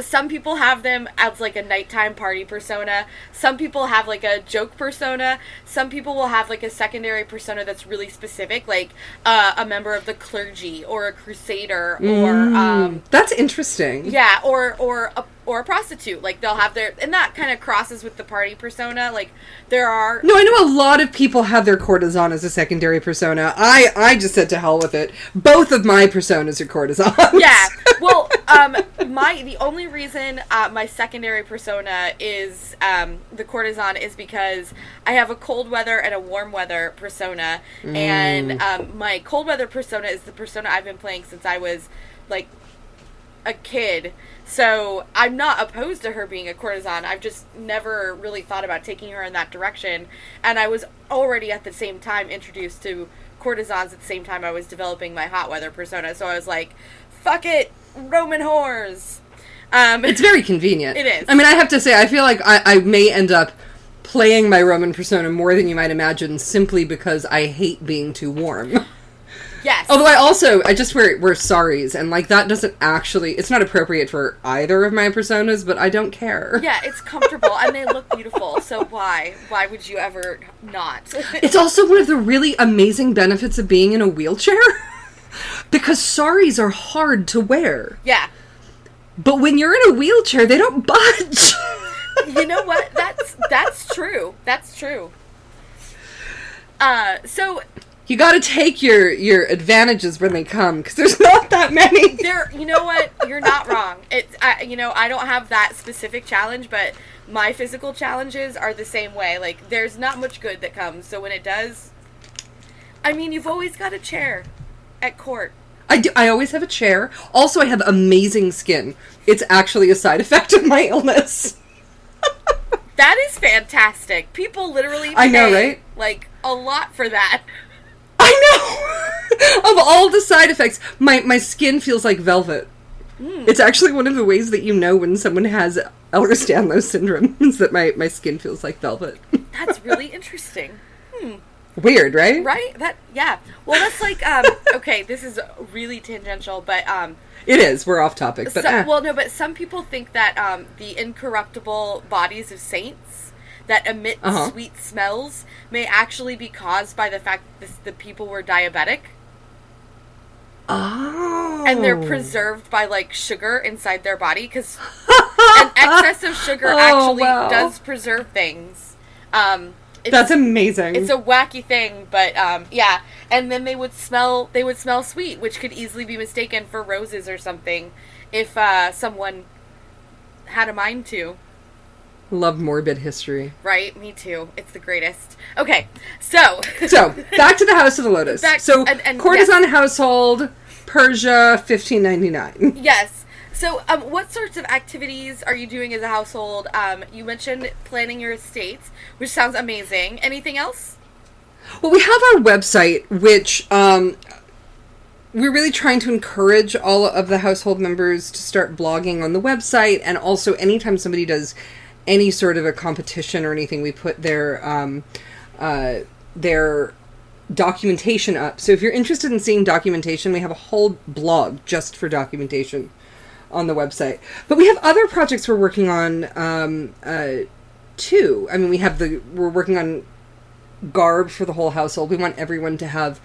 some people have them as like a nighttime party persona. Some people have like a joke persona. Some people will have like a secondary persona that's really specific, like uh, a member of the clergy or a crusader or um, That's interesting. yeah, or or a or a prostitute. Like they'll have their and that kind of crosses with the party persona. Like there are No, I know a lot of people have their courtesan as a secondary persona. I I just said to hell with it. Both of my personas are courtesans. yeah. [laughs] Well, um, my the only reason uh, my secondary persona is um, the courtesan is because I have a cold weather and a warm weather persona, and um, my cold weather persona is the persona I've been playing since I was like a kid. So I'm not opposed to her being a courtesan. I've just never really thought about taking her in that direction, and I was already at the same time introduced to courtesans at the same time I was developing my hot weather persona. So I was like, "Fuck it, Roman whores." Um, It's very convenient. It is. I mean, I have to say, I feel like I, I may end up playing my Roman persona more than you might imagine simply because I hate being too warm. [laughs] yes. Although I also I just wear wear saris and like that doesn't actually it's not appropriate for either of my personas, but I don't care. yeah, it's comfortable and they look beautiful. So why? Why would you ever not? [laughs] It's also one of the really amazing benefits of being in a wheelchair. [laughs] because saris are hard to wear. yeah. But when you're in a wheelchair, they don't budge. [laughs] you know what? That's that's true. That's true. Uh, so you got to take your your advantages when they come because there's [laughs] not that many. there, you know what? You're not wrong. It's, I, you know, I don't have that specific challenge, but my physical challenges are the same way. Like, there's not much good that comes. So when it does, I mean, you've always got a chair at court. I do. I always have a chair. Also, I have amazing skin. It's actually a side effect of my illness. [laughs] That is fantastic. People literally I know, right? Like a lot for that. I know. [laughs] of all the side effects, my my skin feels like velvet. It's actually one of the ways that you know when someone has Ehlers-Danlos syndrome [laughs] is that my my skin feels like velvet. [laughs] That's really interesting. Weird, right? Right? That yeah. Well, that's like um okay, this is really tangential, but um It is. We're off topic, but so, eh. well no, but some people think that um the incorruptible bodies of saints that emit Uh-huh. sweet smells may actually be caused by the fact that the people were diabetic oh, and they're preserved by like sugar inside their body cuz [laughs] an excess of sugar Oh, actually wow. does preserve things. Um That's amazing. it's a wacky thing, but um, yeah. And then they would smell they would smell sweet, which could easily be mistaken for roses or something, if uh, someone had a mind to. Love morbid history. Right? Me too. It's the greatest. Okay, so [laughs] So [laughs] back to the House of the Lotus. Back- so and- and- courtesan household, Persia, fifteen ninety nine. [laughs] yes. So, um, what sorts of activities are you doing as a household? Um, you mentioned planning your estates, which sounds amazing. Anything else? Well, we have our website, which um, we're really trying to encourage all of the household members to start blogging on the website, and also anytime somebody does any sort of a competition or anything, we put their um, uh, their documentation up. So if you're interested in seeing documentation, we have a whole blog just for documentation on the website. But we have other projects we're working on um, uh, too. I mean, we have the we're working on garb for the whole household. We want everyone to have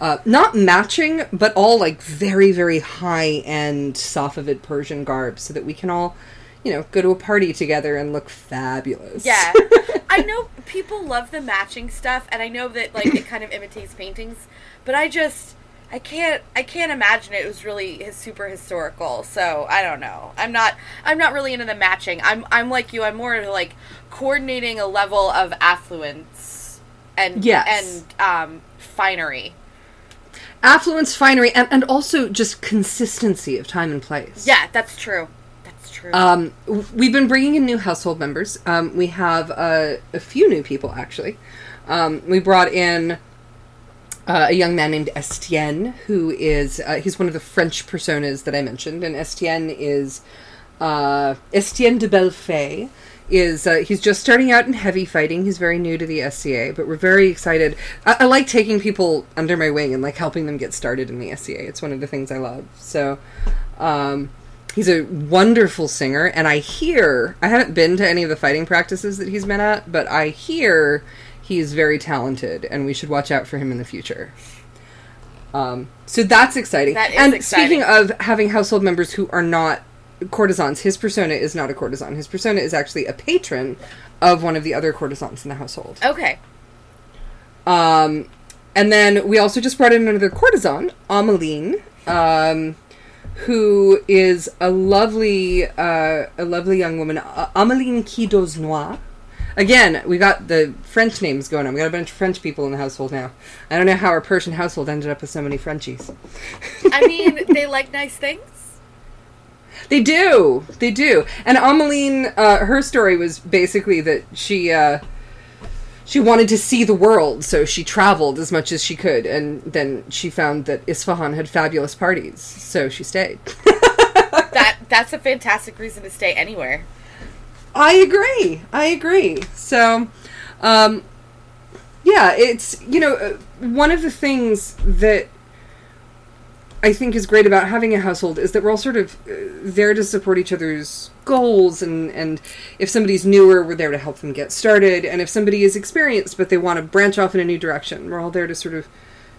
uh, not matching, but all like very, very high end Safavid Persian garb so that we can all, you know, go to a party together and look fabulous. Yeah. [laughs] I know people love the matching stuff and I know that like it kind of imitates paintings, but I just I can't I can't imagine it was really his super historical. So, I don't know. I'm not I'm not really into the matching. I'm I'm like you. I'm more into like coordinating a level of affluence and Yes. and um finery. Affluence, finery, and, and also just consistency of time and place. Yeah, that's true. Um, we've been bringing in new household members. Um, we have uh, a few new people, actually. Um, we brought in uh, a young man named Estienne, who is uh, he's one of the French personas that I mentioned, and Estienne is uh, Estienne de Bellefay. Is uh, he's just starting out in heavy fighting? He's very new to the SCA, but we're very excited. I, I like taking people under my wing and like helping them get started in the SCA. It's one of the things I love. So, um, He's a wonderful singer, and I hear I haven't been to any of the fighting practices that he's been at, but I hear he's very talented, and we should watch out for him in the future. Um, so that's exciting. That is and exciting. speaking of having household members who are not courtesans, his persona is not a courtesan. His persona is actually a patron of one of the other courtesans in the household. Okay. Um, and then we also just brought in another courtesan, Ameline, um, who is a lovely, uh, a lovely young woman, Ameline Quidosnois. Again, we got the French names going on. We got a bunch of French people in the household now. I don't know how our Persian household ended up with so many Frenchies. I mean, [laughs] they like nice things. They do. They do. And Ameline, uh, her story was basically that she uh, she wanted to see the world, so she traveled as much as she could, and then she found that Isfahan had fabulous parties, so she stayed. [laughs] That that's a fantastic reason to stay anywhere. I agree. I agree. So, um, yeah, it's you know uh, one of the things that I think is great about having a household is that we're all sort of uh, there to support each other's goals, and and if somebody's newer, we're there to help them get started, and if somebody is experienced but they want to branch off in a new direction, we're all there to sort of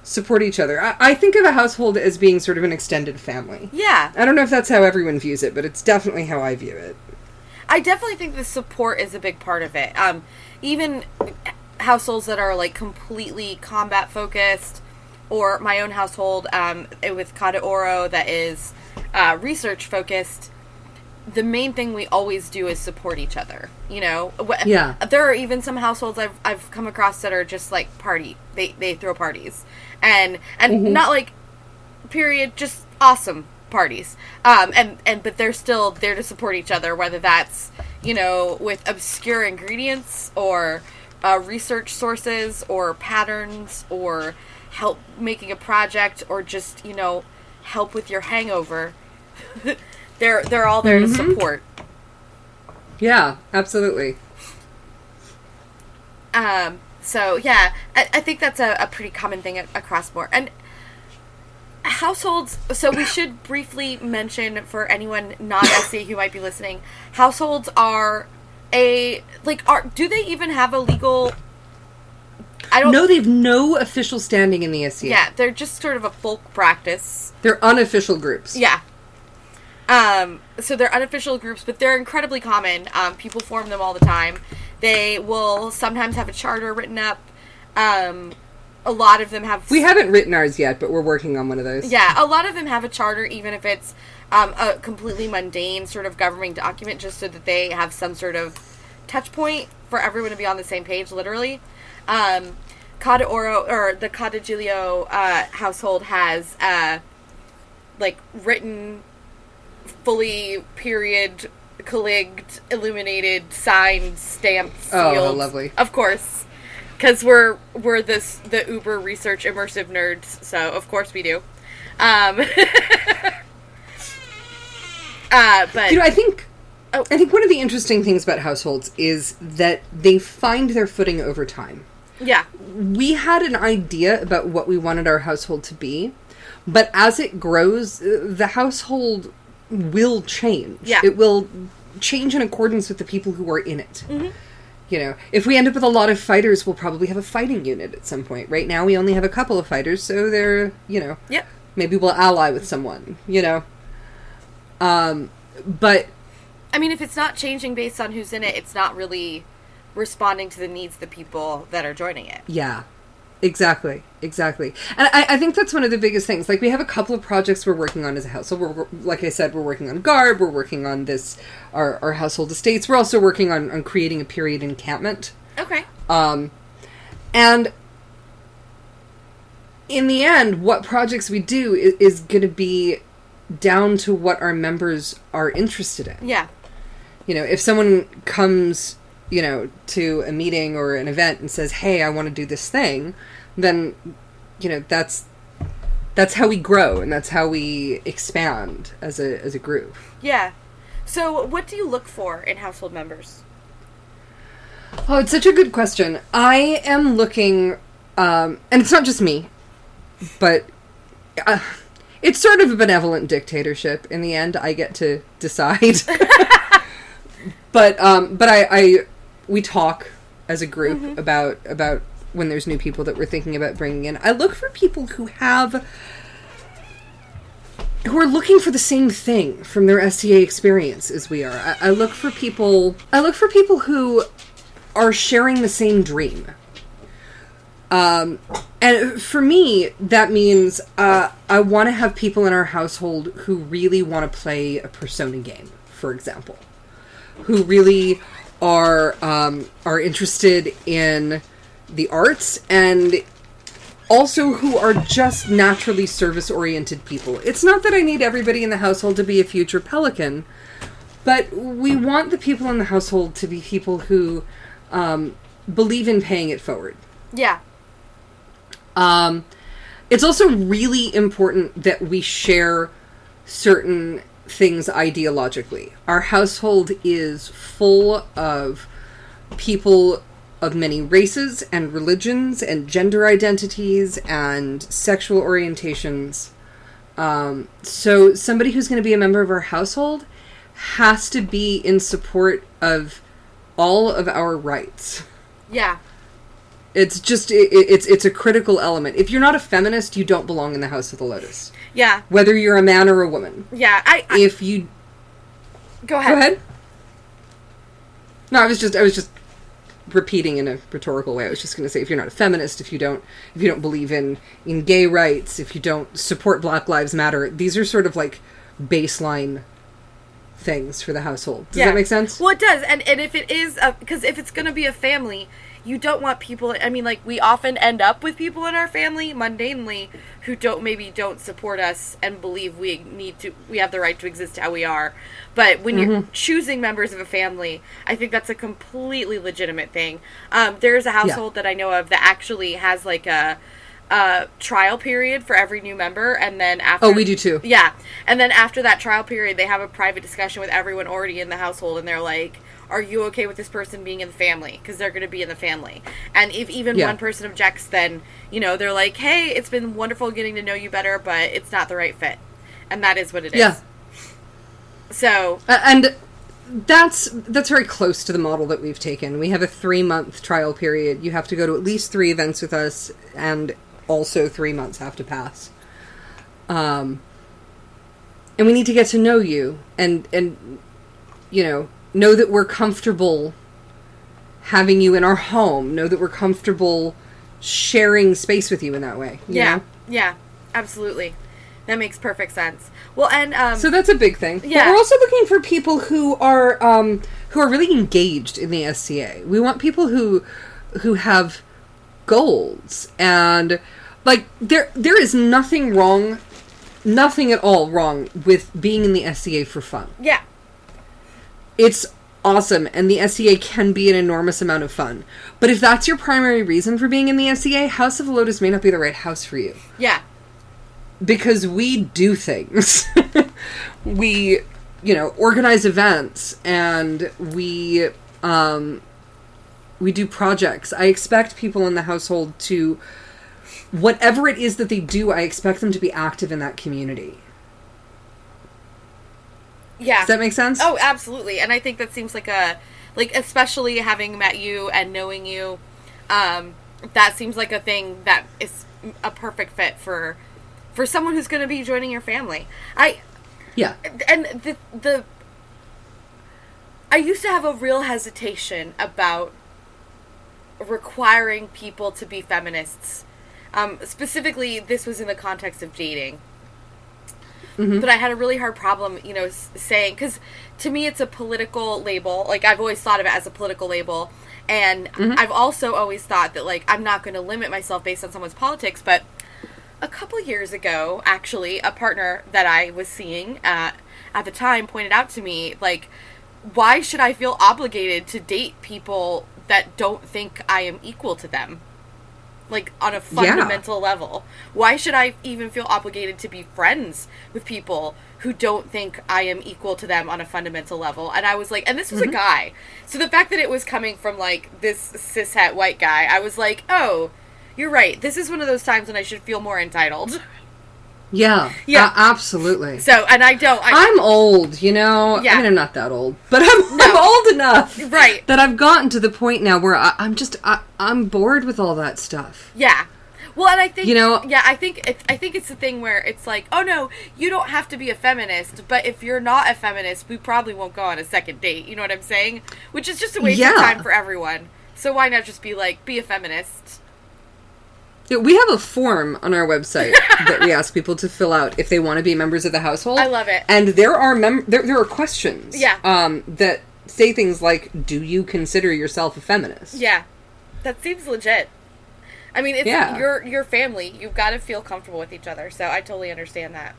support each other. I, I think of a household as being sort of an extended family. Yeah. I don't know if that's how everyone views it, but it's definitely how I view it. I definitely think the support is a big part of it. Um, even households that are like completely combat focused, or my own household um, with Cada Oro that is uh, research focused. The main thing we always do is support each other. You know, Yeah. There are even some households I've I've come across that are just like party. They they throw parties, and and not like period just awesome parties um and and but they're still there to support each other whether that's you know with obscure ingredients or uh, research sources or patterns or help making a project or just you know help with your hangover [laughs] they're they're all there to support Yeah, absolutely. Um, so yeah, I, I think that's a, a pretty common thing across more and households. So we should briefly mention for anyone not SC who might be listening, households are a like are do they even have a legal? I don't No, they have no official standing in the SCA. Yeah, they're just sort of a folk practice. They're unofficial groups. Yeah. Um, so they're unofficial groups, but they're incredibly common. Um, people form them all the time. They will sometimes have a charter written up. Um, a lot of them have. We haven't written ours yet, but we're working on one of those. Yeah, a lot of them have a charter, even if it's um, a completely mundane sort of governing document, just so that they have some sort of touch point for everyone to be on the same page, literally. Um, Cada Oro, or the Cada Giglio uh, household has, uh, like, written, fully period, colligged, illuminated, signed, stamped, sealed. Oh, lovely. Of course. Because we're we're this the Uber research immersive nerds, so of course we do. Um, [laughs] uh, but You know, I think Oh. I think one of the interesting things about households is that they find their footing over time. Yeah, We had an idea about what we wanted our household to be, but as it grows, uh, the household will change. Yeah. It will change in accordance with the people who are in it. Mm-hmm. You know, if we end up with a lot of fighters, we'll probably have a fighting unit at some point. Right now, we only have a couple of fighters, so they're, you know, yeah. maybe we'll ally with someone, you know. Um, but I mean, if it's not changing based on who's in it, it's not really responding to the needs of the people that are joining it. Yeah, exactly, exactly. And I, I think that's one of the biggest things. Like we have a couple of projects we're working on as a house. So we're like I said, we're working on Garb. We're working on this our our household estates. We're also working on on creating a period encampment. Okay. Um, and in the end, what projects we do is, is going to be down to what our members are interested in Yeah. you know if someone comes you know to a meeting or an event and says hey i want to do this thing then you know that's that's how we grow and that's how we expand as a as a group Yeah. So, what do you look for in household members? oh it's such a good question i am looking um and it's not just me but uh, it's sort of a benevolent dictatorship. In the end, I get to decide. [laughs] but um, but I, I we talk as a group Mm-hmm. about about when there's new people that we're thinking about bringing in. I look for people who have who are looking for the same thing from their SCA experience as we are. I, I look for people. I look for people who are sharing the same dream. Um, and for me, that means uh, I want to have people in our household who really want to play a Persona game, for example, who really are um, are interested in the arts and also who are just naturally service oriented people. It's not that I need everybody in the household to be a future pelican, but we want the people in the household to be people who um, believe in paying it forward. Yeah. Um, it's also really important that we share certain things ideologically. Our household is full of people of many races and religions and gender identities and sexual orientations. Um, so somebody who's going to be a member of our household has to be in support of all of our rights. Yeah. It's just it, it's it's a critical element. If you're not a feminist, you don't belong in the House of the Lotus. Yeah. Whether you're a man or a woman. Yeah. I, I If you go ahead. go ahead. No, I was just I was just repeating in a rhetorical way. I was just going to say if you're not a feminist, if you don't if you don't believe in in gay rights, if you don't support Black Lives Matter, these are sort of like baseline things for the household. Does that make sense? Well, it does, and and if it is, because if it's going to be a family, you don't want people. I mean, like we often end up with people in our family, mundanely, who don't maybe don't support us and believe we need to, we have the right to exist how we are. But when you're Mm-hmm. choosing members of a family, I think that's a completely legitimate thing. Um, there's a household that I know of that actually has like a. a trial period for every new member, and then after Oh, we do too. yeah. And then after that trial period, they have a private discussion with everyone already in the household, and they're like, Are you okay with this person being in the family? Because they're going to be in the family. And if even Yeah. one person objects, then, you know, they're like, Hey, it's been wonderful getting to know you better, but it's not the right fit. And that is what it is. Yeah. So, Uh, and that's that's very close to the model that we've taken. We have a three month trial period. You have to go to at least three events with us, and also three months have to pass. Um, and we need to get to know you, and and you know know that we're comfortable having you in our home. Know that we're comfortable sharing space with you in that way. you yeah. know? Yeah. Absolutely. That makes perfect sense. Well, and, um, So that's a big thing. But Yeah. we're also looking for people who are um, who are really engaged in the SCA. We want people who who have goals and like there there is nothing wrong nothing at all wrong with being in the SCA for fun. yeah. It's awesome and the SCA can be an enormous amount of fun. But if that's your primary reason for being in the SCA, House of the Lotus may not be the right house for you Yeah. because we do things. [laughs] we, you know, organize events and we um we do projects. I expect people in the household to whatever it is that they do, I expect them to be active in that community. Yeah. Does that make sense? Oh, absolutely. And I think that seems like a like especially having met you and knowing you, um, that seems like a thing that is a perfect fit for for someone who's going to be joining your family. I yeah. and the the I used to have a real hesitation about requiring people to be feminists. Um, specifically, this was in the context of dating. Mm-hmm. But I had a really hard problem, you know, saying because to me it's a political label. Like I've always thought of it as a political label, and mm-hmm. I've also always thought that like I'm not going to limit myself based on someone's politics. But a couple years ago, actually, a partner that I was seeing at at the time pointed out to me like, why should I feel obligated to date people that don't think I am equal to them? Like on a fundamental level. Why should I even feel obligated to be friends with people who don't think I am equal to them on a fundamental level? And I was like, and this was a mm-hmm. guy. So the fact that it was coming from like this cishet white guy, I was like, oh, you're right. This is one of those times when I should feel more entitled. [laughs] Yeah. Yeah. a- absolutely. So, and I don't. I, I'm old, you know. Yeah. I mean, I'm not that old, but I'm, I'm old enough right. that I've gotten to the point now where I, I'm just I, I'm bored with all that stuff. Yeah. Well, and I think You know- yeah, I think it, I think it's the thing where it's like, oh no, you don't have to be a feminist, but if you're not a feminist, we probably won't go on a second date. You know what I'm saying? Which is just a waste Yeah. of time for everyone. So why not just be like, be a feminist? Yeah, We have a form on our website [laughs] that we ask people to fill out if they want to be members of the household. I love it. And there are mem- there there are questions. Yeah. Um, that say things like, "Do you consider yourself a feminist?" Yeah, that seems legit. I mean, it's Yeah. your your family. You've got to feel comfortable with each other. So I totally understand that.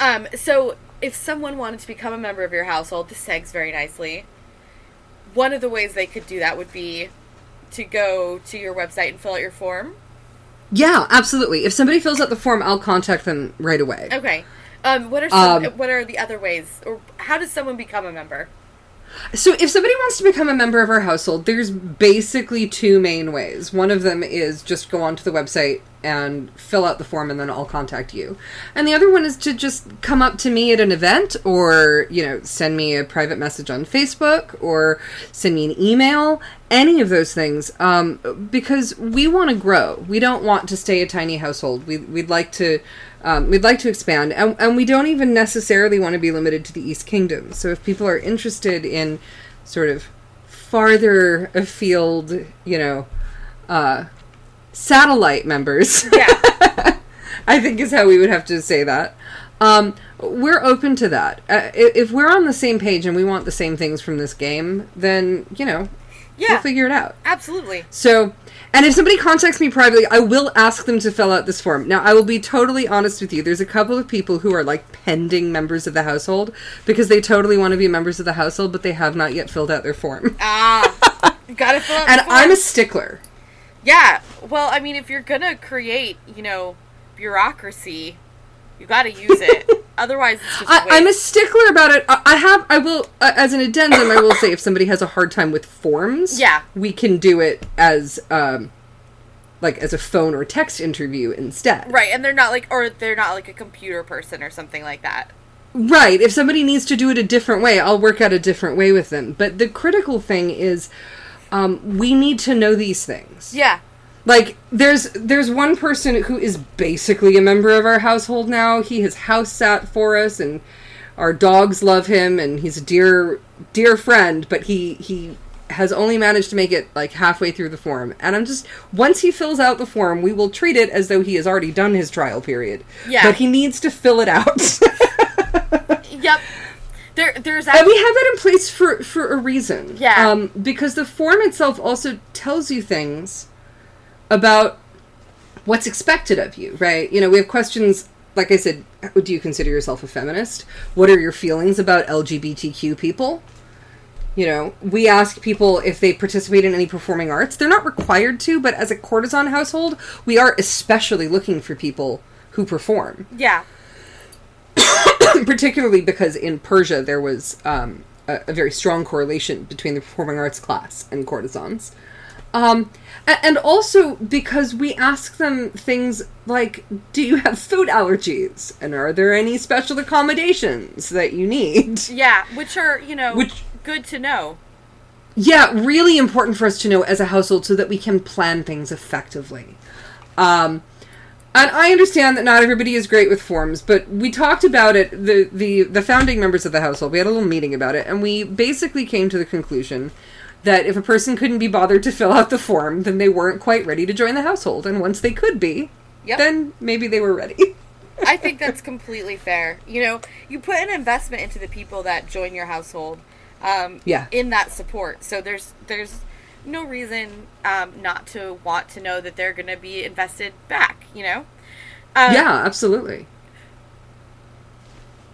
Um. So if someone wanted to become a member of your household, this segs very nicely. One of the ways they could do that would be to go to your website and fill out your form. Yeah, absolutely. If somebody fills out the form, I'll contact them right away. Okay. Um. What are some, Um, what are the other ways, or how does someone become a member? So, if somebody wants to become a member of our household, there's basically two main ways. One of them is just go onto the website and fill out the form, and then I'll contact you. And the other one is to just come up to me at an event, or you know, send me a private message on Facebook, or send me an email. Any of those things, um, because we want to grow. We don't want to stay a tiny household. We, we'd like to. Um, we'd like to expand, and, and we don't even necessarily want to be limited to the East Kingdom. So, if people are interested in sort of farther afield, you know, uh, satellite members, [laughs] Yeah. I think is how we would have to say that. Um, we're open to that. Uh, if we're on the same page and we want the same things from this game, then you know, Yeah. we'll figure it out. Absolutely. So, and if somebody contacts me privately, I will ask them to fill out this form. Now, I will be totally honest with you. There's a couple of people who are like pending members of the household because they totally want to be members of the household, but they have not yet filled out their form. Ah. gotta fill out. [laughs] And I'm a stickler. Yeah. Well, I mean, if you're gonna create, you know, bureaucracy, you got to use it. [laughs] Otherwise, it's just. I. I'm a stickler about it. I, I have. I will, uh, as an addendum, I will say if somebody has a hard time with forms, Yeah. we can do it as, um, like as a phone or text interview instead. right, and they're not like, or they're not like a computer person or something like that. Right. If somebody needs to do it a different way, I'll work out a different way with them. But the critical thing is, um, we need to know these things. Yeah. Like there's there's one person who is basically a member of our household now. He has house sat for us, and our dogs love him, and he's a dear dear friend. But he he has only managed to make it like halfway through the form. And I'm just once he fills out the form, we will treat it as though he has already done his trial period. Yeah. But he needs to fill it out. [laughs] Yep. There, there's And we have that in place for for a reason. Yeah. Um, because the form itself also tells you things about what's expected of you, right? You know, we have questions like I said, do you consider yourself a feminist? What are your feelings about LGBTQ people? You know, we ask people if they participate in any performing arts. They're not required to, but as a courtesan household, we are especially looking for people who perform yeah. [coughs] particularly because in Persia there was um, a, a very strong correlation between the performing arts class and courtesans. Um, and also because we ask them things like, do you have food allergies? And are there any special accommodations that you need? Yeah. Which are, you know, Which- good to know. Yeah, really important for us to know as a household so that we can plan things effectively. Um, and I understand that not everybody is great with forms, but we talked about it. The, the the founding members of the household. We had a little meeting about it, and we basically came to the conclusion that if a person couldn't be bothered to fill out the form, then they weren't quite ready to join the household. And once they could be, Yep. then maybe they were ready. [laughs] I think that's completely fair. You know, you put an investment into the people that join your household. Um, Yeah. In that support, so there's there's no reason um, not to want to know that they're going to be invested back. You know. Um, yeah, absolutely.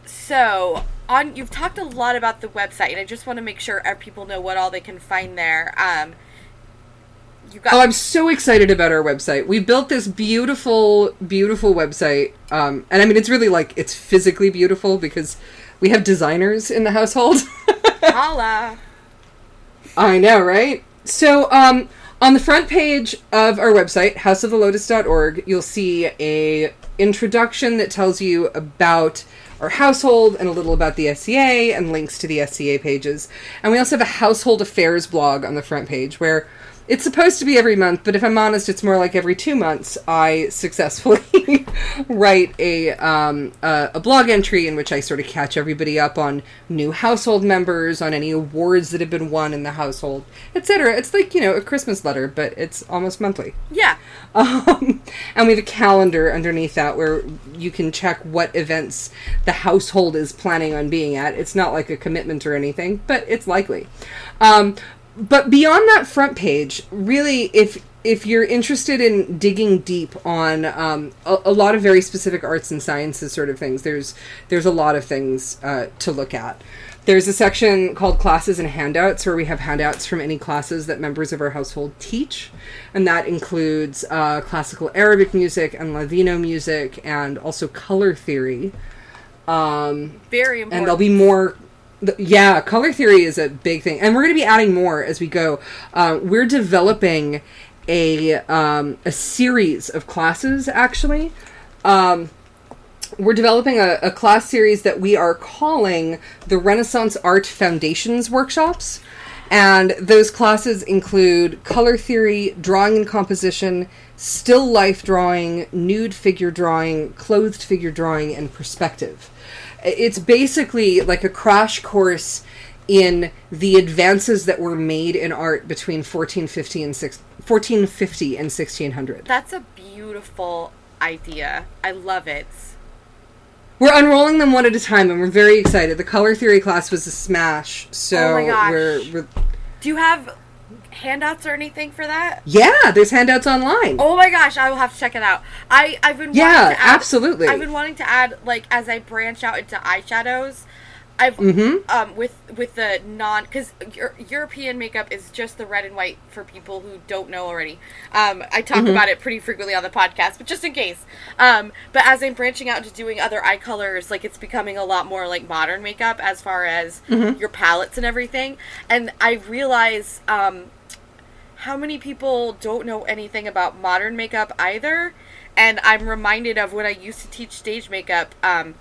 So on, you've talked a lot about the website, and I just want to make sure our people know what all they can find there. Um, you got Oh, I'm so excited about our website. We built this beautiful, beautiful website. Um, and I mean, it's really like, it's physically beautiful because we have designers in the household. [laughs] holla. I know, right? So, um, On the front page of our website, houseofthelotus.org, you'll see a introduction that tells you about our household and a little about the SCA and links to the SCA pages. And we also have a household affairs blog on the front page where it's supposed to be every month, but if I'm honest, it's more like every two months. I successfully [laughs] write a um, a, a blog entry in which I sort of catch everybody up on new household members, on any awards that have been won in the household, etc. It's like you know a Christmas letter, but it's almost monthly. Yeah. Um, and we have a calendar underneath that where you can check what events the household is planning on being at. It's not like a commitment or anything, but it's likely. Um, but beyond that front page, really, if if you're interested in digging deep on um, a, a, lot of very specific arts and sciences sort of things, there's there's a lot of things uh, to look at. There's a section called classes and handouts where we have handouts from any classes that members of our household teach, and that includes uh, classical Arabic music and Ladino music, and also color theory. Um, very important. And there'll be more yeah, color theory is a big thing, and we're going to be adding more as we go. Uh, we're developing a um, a series of classes. Actually, um, we're developing a, a, class series that we are calling the Renaissance Art Foundations workshops, and those classes include color theory, drawing and composition, still life drawing, nude figure drawing, clothed figure drawing, and perspective. It's basically like a crash course in the advances that were made in art between 1450 and 6, 1450 and 1600. That's a beautiful idea. I love it. We're unrolling them one at a time, and we're very excited. The color theory class was a smash, so oh we're, we're. Do you have handouts or anything for that? Yeah, there's handouts online. Oh my gosh, I will have to check it out. I I've been yeah, add, absolutely. I've been wanting to add like as I branch out into eyeshadows. I've mm-hmm. um with with the non because European makeup is just the red and white for people who don't know already. Um, I talk mm-hmm. about it pretty frequently on the podcast, but just in case. Um, but as I'm branching out into doing other eye colors, like it's becoming a lot more like modern makeup as far as mm-hmm. your palettes and everything. And I realize um how many people don't know anything about modern makeup either? And I'm reminded of when I used to teach stage makeup. Um,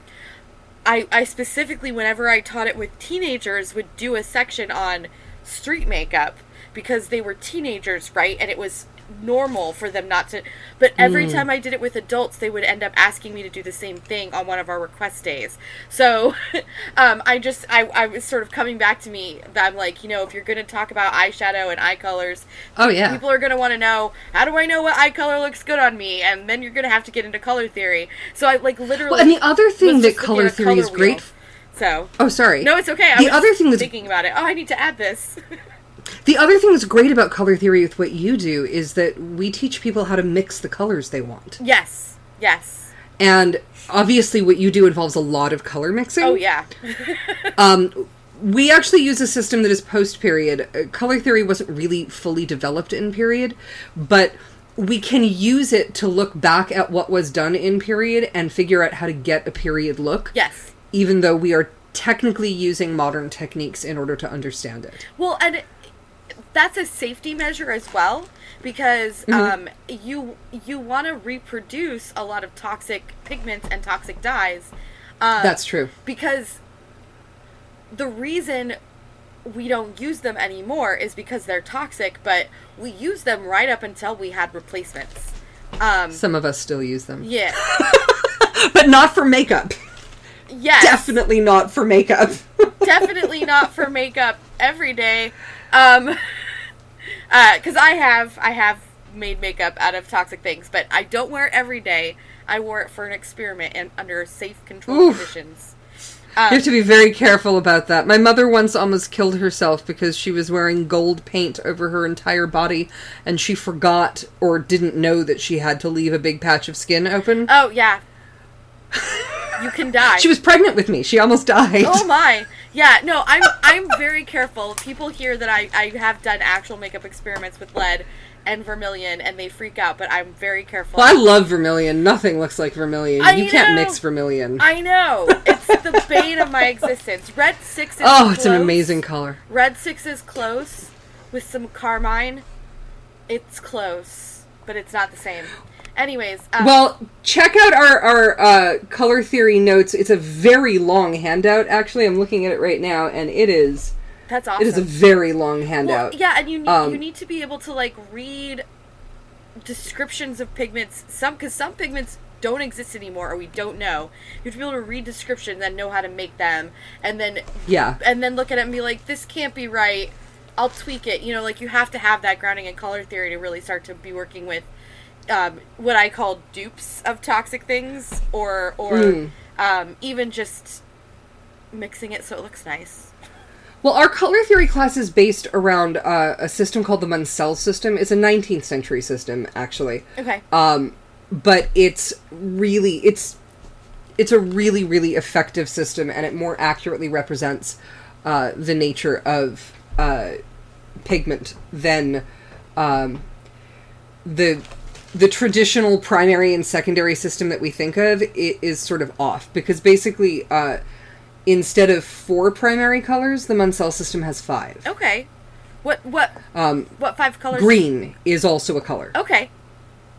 I, I specifically, whenever I taught it with teenagers, would do a section on street makeup because they were teenagers, right? And it was normal for them not to but every mm. time i did it with adults they would end up asking me to do the same thing on one of our request days. So [laughs] um, i just I, I was sort of coming back to me that i'm like you know if you're going to talk about eyeshadow and eye colors oh yeah. people are going to want to know how do i know what eye color looks good on me? And then you're going to have to get into color theory. So i like literally well, and the other thing that color theory color is great so oh sorry. no it's okay. I the other thing that's thinking about it. Oh i need to add this [laughs] The other thing that's great about color theory with what you do is that we teach people how to mix the colors they want. Yes. Yes. And obviously, what you do involves a lot of color mixing. Oh, yeah. [laughs] um, we actually use a system that is post period. Uh, color theory wasn't really fully developed in period, but we can use it to look back at what was done in period and figure out how to get a period look. Yes. Even though we are technically using modern techniques in order to understand it. Well, and that's a safety measure as well because mm-hmm. um, you you want to reproduce a lot of toxic pigments and toxic dyes. Uh, that's true. Because the reason we don't use them anymore is because they're toxic, but we use them right up until we had replacements. Um, Some of us still use them. Yeah. [laughs] but not for makeup. Yes. Definitely not for makeup. [laughs] Definitely not for makeup every day. Um, because uh, I have I have made makeup out of toxic things, but I don't wear it every day. I wore it for an experiment and under safe control conditions. Um, you have to be very careful about that. My mother once almost killed herself because she was wearing gold paint over her entire body and she forgot or didn't know that she had to leave a big patch of skin open. Oh, yeah. [laughs] you can die. She was pregnant with me. She almost died. Oh my. Yeah, no, I'm I'm very careful. People hear that I, I have done actual makeup experiments with lead and vermilion and they freak out, but I'm very careful. Well, I love vermilion. Nothing looks like vermilion. I you know. can't mix vermilion. I know. It's the bane of my existence. Red 6 is Oh, close. it's an amazing color. Red 6 is close with some carmine. It's close, but it's not the same. Anyways, um, Well, check out our our uh, color theory notes. It's a very long handout. Actually, I'm looking at it right now, and it is that's awesome. it is a very long Well, handout. yeah, and you need Um, you need to be able to like read descriptions of pigments. Some because some pigments don't exist anymore, or we don't know. You have to be able to read description, then know how to make them, and then Yeah. and then look at it and be like, this can't be right. I'll tweak it. You know, like you have to have that grounding in color theory to really start to be working with um, what I call dupes of toxic things, or or Mm. um, even just mixing it so it looks nice. Well, our color theory class is based around uh, a system called the Munsell system. It's a 19th century system, actually. Okay. Um, but it's really it's it's a really really effective system, and it more accurately represents uh, the nature of uh, pigment than um, the the traditional primary and secondary system that we think of is sort of off because basically uh, instead of four primary colors the Munsell system has five Okay. What what um, what five colors? green is also a color Okay.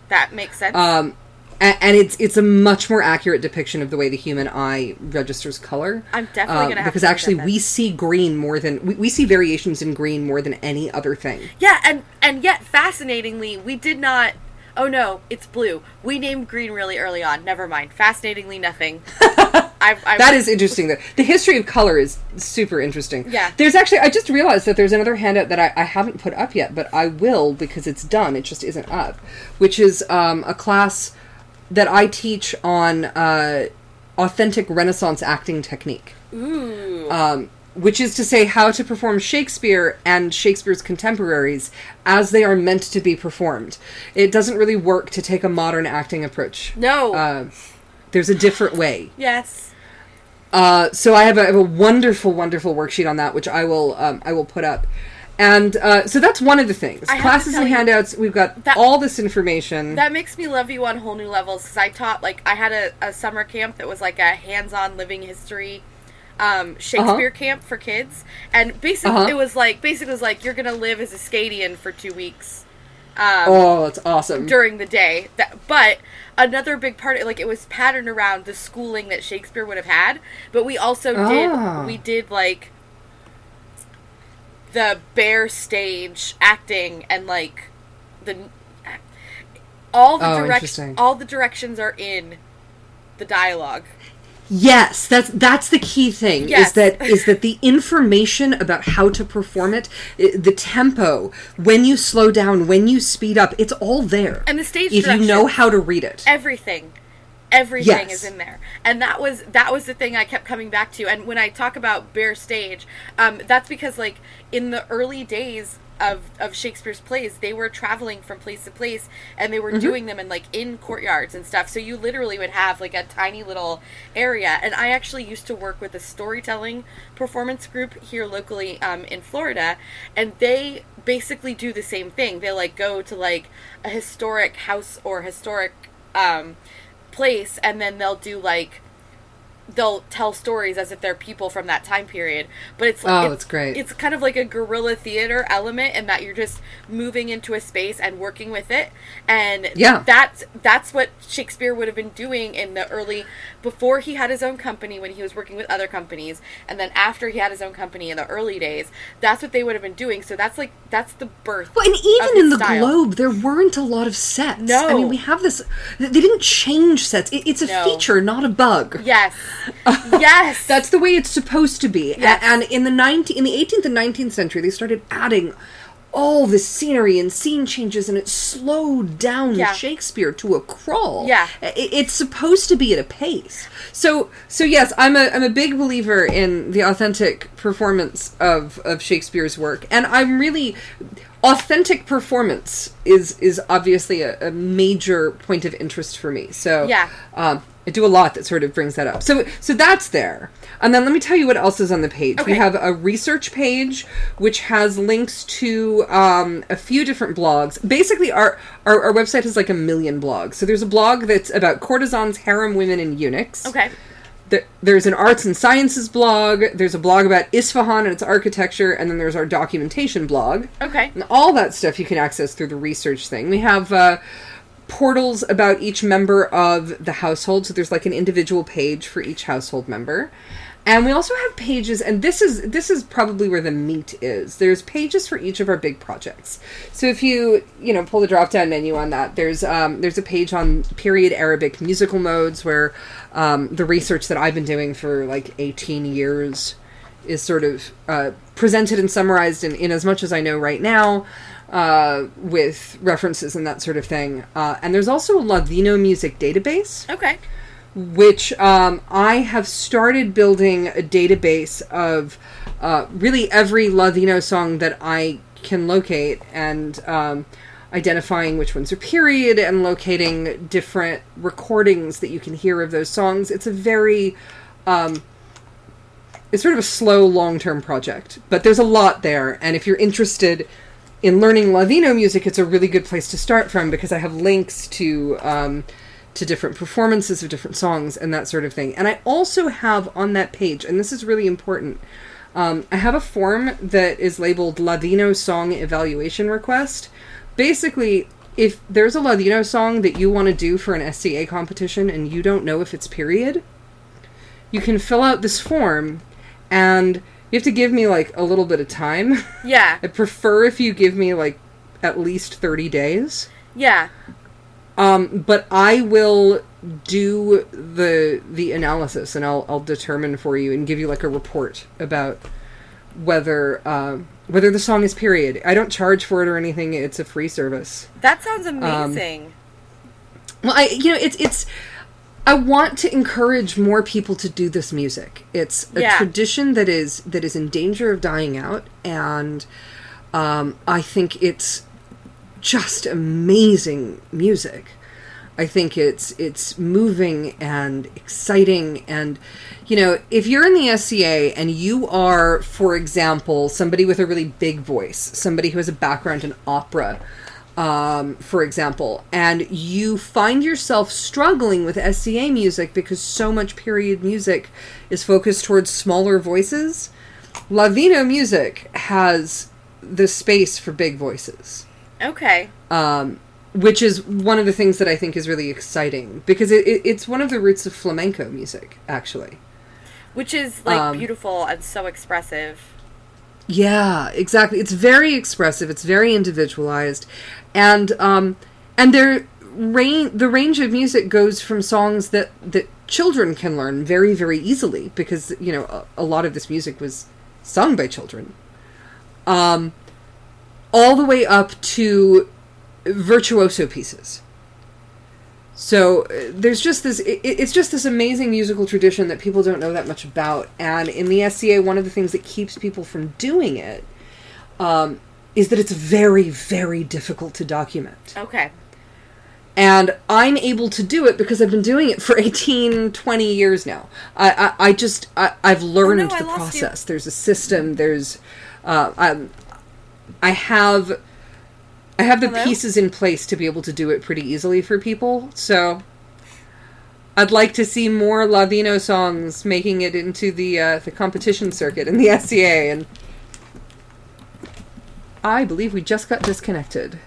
That makes sense. um, a- and it's it's a much more accurate depiction of the way the human eye registers color. I'm definitely Um, gonna have because actually we see green more than we, we see variations in green more than any other thing. yeah, and and yet fascinatingly, we did not. Oh no, it's blue. We named green really early on. Never mind. Fascinatingly, nothing. [laughs] I've, I've, That is interesting. The, the history of color is super interesting. Yeah. There's actually, I just realized that there's another handout that I, I haven't put up yet, but I will because it's done. It just isn't up, which is um, a class that I teach on uh, authentic Renaissance acting technique. Ooh. Um, which is to say, how to perform Shakespeare and Shakespeare's contemporaries as they are meant to be performed. It doesn't really work to take a modern acting approach. no. Uh, there's a different way. yes. Uh, so I have, a, I have a wonderful, wonderful worksheet on that, which I will um, I will put up. And uh, so that's one of the things. I Classes and handouts. We've got that- all this information. That makes me love you on whole new levels because I taught like I had a, a summer camp that was like a hands-on living history um, Shakespeare camp for kids, and basically Uh-huh. it was like basically it was like you're gonna live as a Scadian for two weeks. Um, oh, that's awesome. during the day. That, but another big part, like it was patterned around the schooling that Shakespeare would have had. But we also Ah. did we did like the bare stage acting and like the all the Oh, interesting. all the directions are in the dialogue. Yes, that's that's the key thing. Yes. Is that is that the information about how to perform it, the tempo, when you slow down, when you speed up, it's all there. And the stage if you know how to read it. everything everything Yes. is in there. And that was that was the thing i kept coming back to. And when i talk about bare stage um, that's because like in the early days of, of shakespeare's plays they were traveling from place to place and they were Mm-hmm. doing them in like in courtyards and stuff. So you literally would have like a tiny little area. And i actually used to work with a storytelling performance group here locally um, in florida. And they basically do the same thing. They like go to like a historic house or historic um, place and then they'll do like they'll tell stories as if they're people from that time period but it's Oh, it's, that's great. it's kind of like a guerrilla theater element in that you're just moving into a space and working with it and Yeah. that's that's what shakespeare would have been doing in the early before he had his own company when he was working with other companies and then after he had his own company in the early days that's what they would have been doing so that's like that's the birth Well, and even in the style. globe, there weren't a lot of sets. No. I mean, we have this. They didn't change sets. It, it's a No. feature, not a bug. yes [laughs] yes That's the way it's supposed to be. Yes. And in the 19, in the 18th and 19th century, they started adding all the scenery and scene changes, and it slowed down Yeah. Shakespeare to a crawl. Yeah. It's supposed to be at a pace. So, so yes, I'm a I'm a big believer in the authentic performance of of Shakespeare's work, and I'm really authentic performance is is obviously a, a major point of interest for me. So Yeah. um, I do a lot that sort of brings that up. So so that's there. And then let me tell you what else is on the page. We have a research page which has links to um, a few different blogs. Basically, our, our our website has like a million blogs. So there's a blog that's about courtesans, harem women, and eunuchs. okay there, there's an arts and sciences blog. There's a blog about Isfahan and its architecture, and then there's our documentation blog. Okay. And all that stuff you can access through the research thing. We have uh, portals about each member of the household, so there's like an individual page for each household member. And we also have pages, and this is this is probably where the meat is. There's pages for each of our big projects. So if you you know pull the drop down menu on that, there's um, there's a page on period Arabic musical modes where um, the research that I've been doing for like 18 years is sort of uh, presented and summarized in, in as much as I know right now, uh, with references and that sort of thing. Uh, and there's also a Ladino music database Okay. which um, I have started building a database of uh, really every Ladino song that I can locate and um, identifying which ones are period and locating different recordings that you can hear of those songs. It's a very. Um, it's sort of a slow long term project, but there's a lot there. And if you're interested in learning Ladino music, it's a really good place to start from because I have links to um, to different performances of different songs and that sort of thing. And I also have on that page, and this is really important, um, I have a form that is labeled Ladino Song Evaluation Request. Basically, if there's a Ladino song that you want to do for an SCA competition and you don't know if it's period, you can fill out this form and you have to give me like a little bit of time. Yeah. [laughs] I prefer if you give me like at least 30 days. Yeah. Um, but I will do the the analysis and I'll I'll determine for you and give you like a report about whether uh, whether the song is period. I don't charge for it or anything. It's a free service. That sounds amazing. Well, I you know it's it's I want to encourage more people to do this music. It's a Yeah. tradition that is that is in danger of dying out, and um, I think it's just amazing music. I think it's it's moving and exciting and you know, if you're in the SCA and you are for example somebody with a really big voice, somebody who has a background in opera, um, for example, and you find yourself struggling with SCA music because so much period music is focused towards smaller voices, Ladino music has the space for big voices okay. um, which is one of the things that I think is really exciting because it, it, it's one of the roots of flamenco music, actually. Which is like Um, beautiful and so expressive. Yeah, exactly. It's very expressive. It's very individualized, and um, and their range the range of music goes from songs that that children can learn very very easily because you know a, a lot of this music was sung by children, um, all the way up to virtuoso pieces. So uh, there's just this it, it's just this amazing musical tradition that people don't know that much about and in the SCA one of the things that keeps people from doing it um, is that it's very very difficult to document. Okay. And I'm able to do it because I've been doing it for [laughs] 18, 20 years now. I, I, I just, I, I've learned Oh, no, the lost you. process. There's a system. There's, uh, um, I have, I have the Hello? pieces in place to be able to do it pretty easily for people. So, I'd like to see more Ladino songs making it into the uh, the competition circuit in the [laughs] SCA. And I believe we just got disconnected.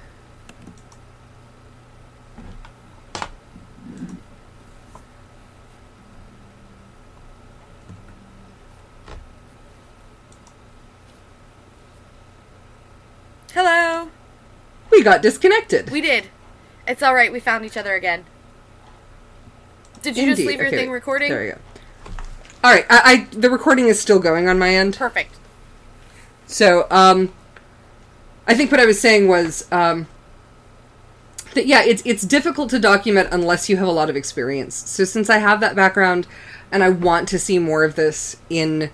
Hello. We got disconnected. We did. It's all right. We found each other again. Did you just leave your Okay, thing recording? There you go. All right, I, I the recording is still going on my end. Perfect. So, um, I think what I was saying was um, that yeah, it's it's difficult to document unless you have a lot of experience. So since I have that background, and I want to see more of this in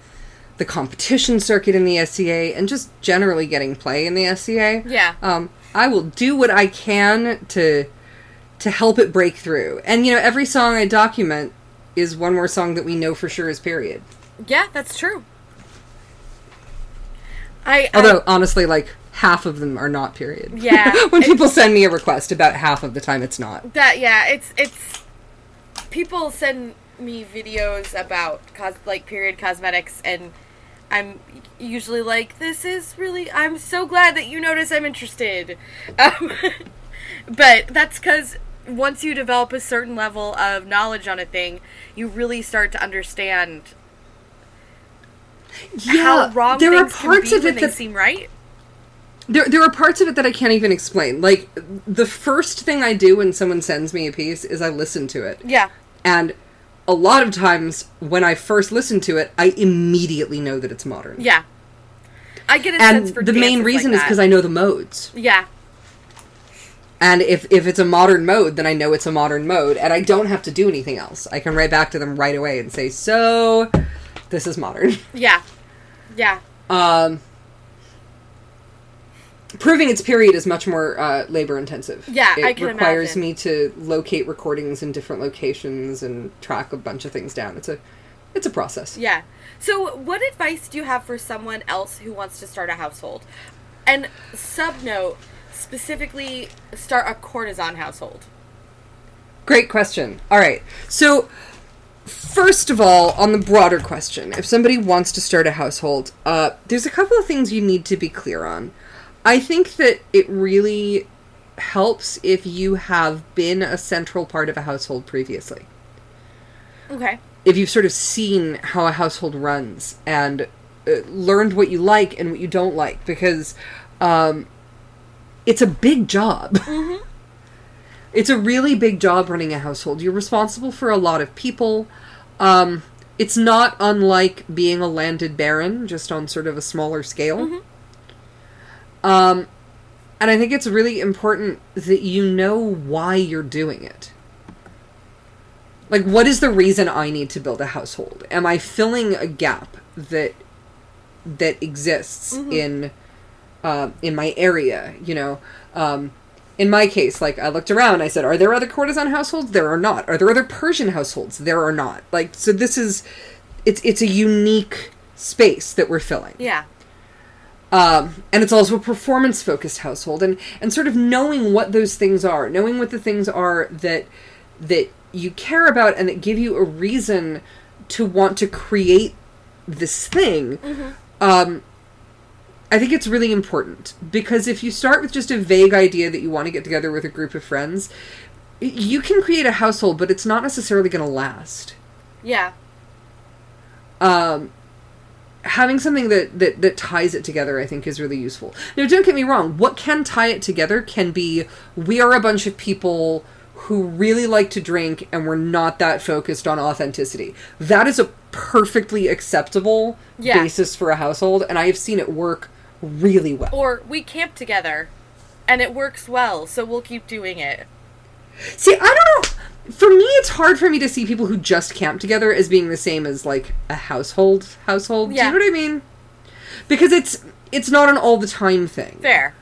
the competition circuit in the SCA, and just generally getting play in the SCA, Yeah. um, I will do what I can to to help it break through. And you know, every song I document is one more song that we know for sure is period. Yeah, that's true. I, I Although honestly, like half of them are not period. Yeah, [laughs] when people send me a request, about half of the time it's not. that yeah, it's it's people send me videos about cos- like period cosmetics and I'm usually like this is really I'm so glad that you notice I'm interested. [laughs] Um, but that's cuz once you develop a certain level of knowledge on a thing, you really start to understand how wrong there are parts of it that seem right. there there are parts of it that I can't even explain. Like the first thing I do when someone sends me a piece is I listen to it. Yeah. And a lot of times when I first listen to it, I immediately know that it's modern. Yeah. I get a And sense for the main reason like is because. I know the modes. Yeah. And if if it's a modern mode, then I know it's a modern mode, and I don't have to do anything else. I can write back to them right away and say, "So, this is modern." Yeah. Yeah. Um, proving its period is much more uh, labor intensive. Yeah, it I can requires imagine. me to locate recordings in different locations and track a bunch of things down. It's a it's a process. Yeah. So, what advice do you have for someone else who wants to start a household? And sub note, specifically, start a courtesan household. Great question. All right. So, first of all, on the broader question, if somebody wants to start a household, uh, there's a couple of things you need to be clear on. I think that it really helps if you have been a central part of a household previously. Okay. If you've sort of seen how a household runs and uh, learned what you like and what you don't like, because um, it's a big job. [laughs] It's a really big job running a household. You're responsible for a lot of people. Um, it's not unlike being a landed baron, just on sort of a smaller scale. Um, and I think it's really important that you know why you're doing it. Like, what is the reason I need to build a household? Am I filling a gap that that exists in uh, in my area? You know, um, in my case, like I looked around, I said, "Are there other courtesan households? There are not. Are there other Persian households? There are not." Like, so this is it's it's a unique space that we're filling Yeah. Um, and it's also a performance focused household and and sort of knowing what those things are knowing what the things are that that you care about and that give you a reason to want to create this thing um, i think it's really important. Because if you start with just a vague idea that you want to get together with a group of friends you can create a household but it's not necessarily going to last. Yeah. um, having something that, that that ties it together, I think, is really useful. Now, don't get me wrong. What can tie it together can be we are a bunch of people who really like to drink, and we're not that focused on authenticity. That is a perfectly acceptable Yeah. basis for a household, and I have seen it work really well. Or we camp together, and it works well, so we'll keep doing it. See, I don't know. For me, it's hard for me to see people who just camp together as being the same as like a household household. yeah. Do you know what I mean? Because it's it's not an all the time thing. Fair.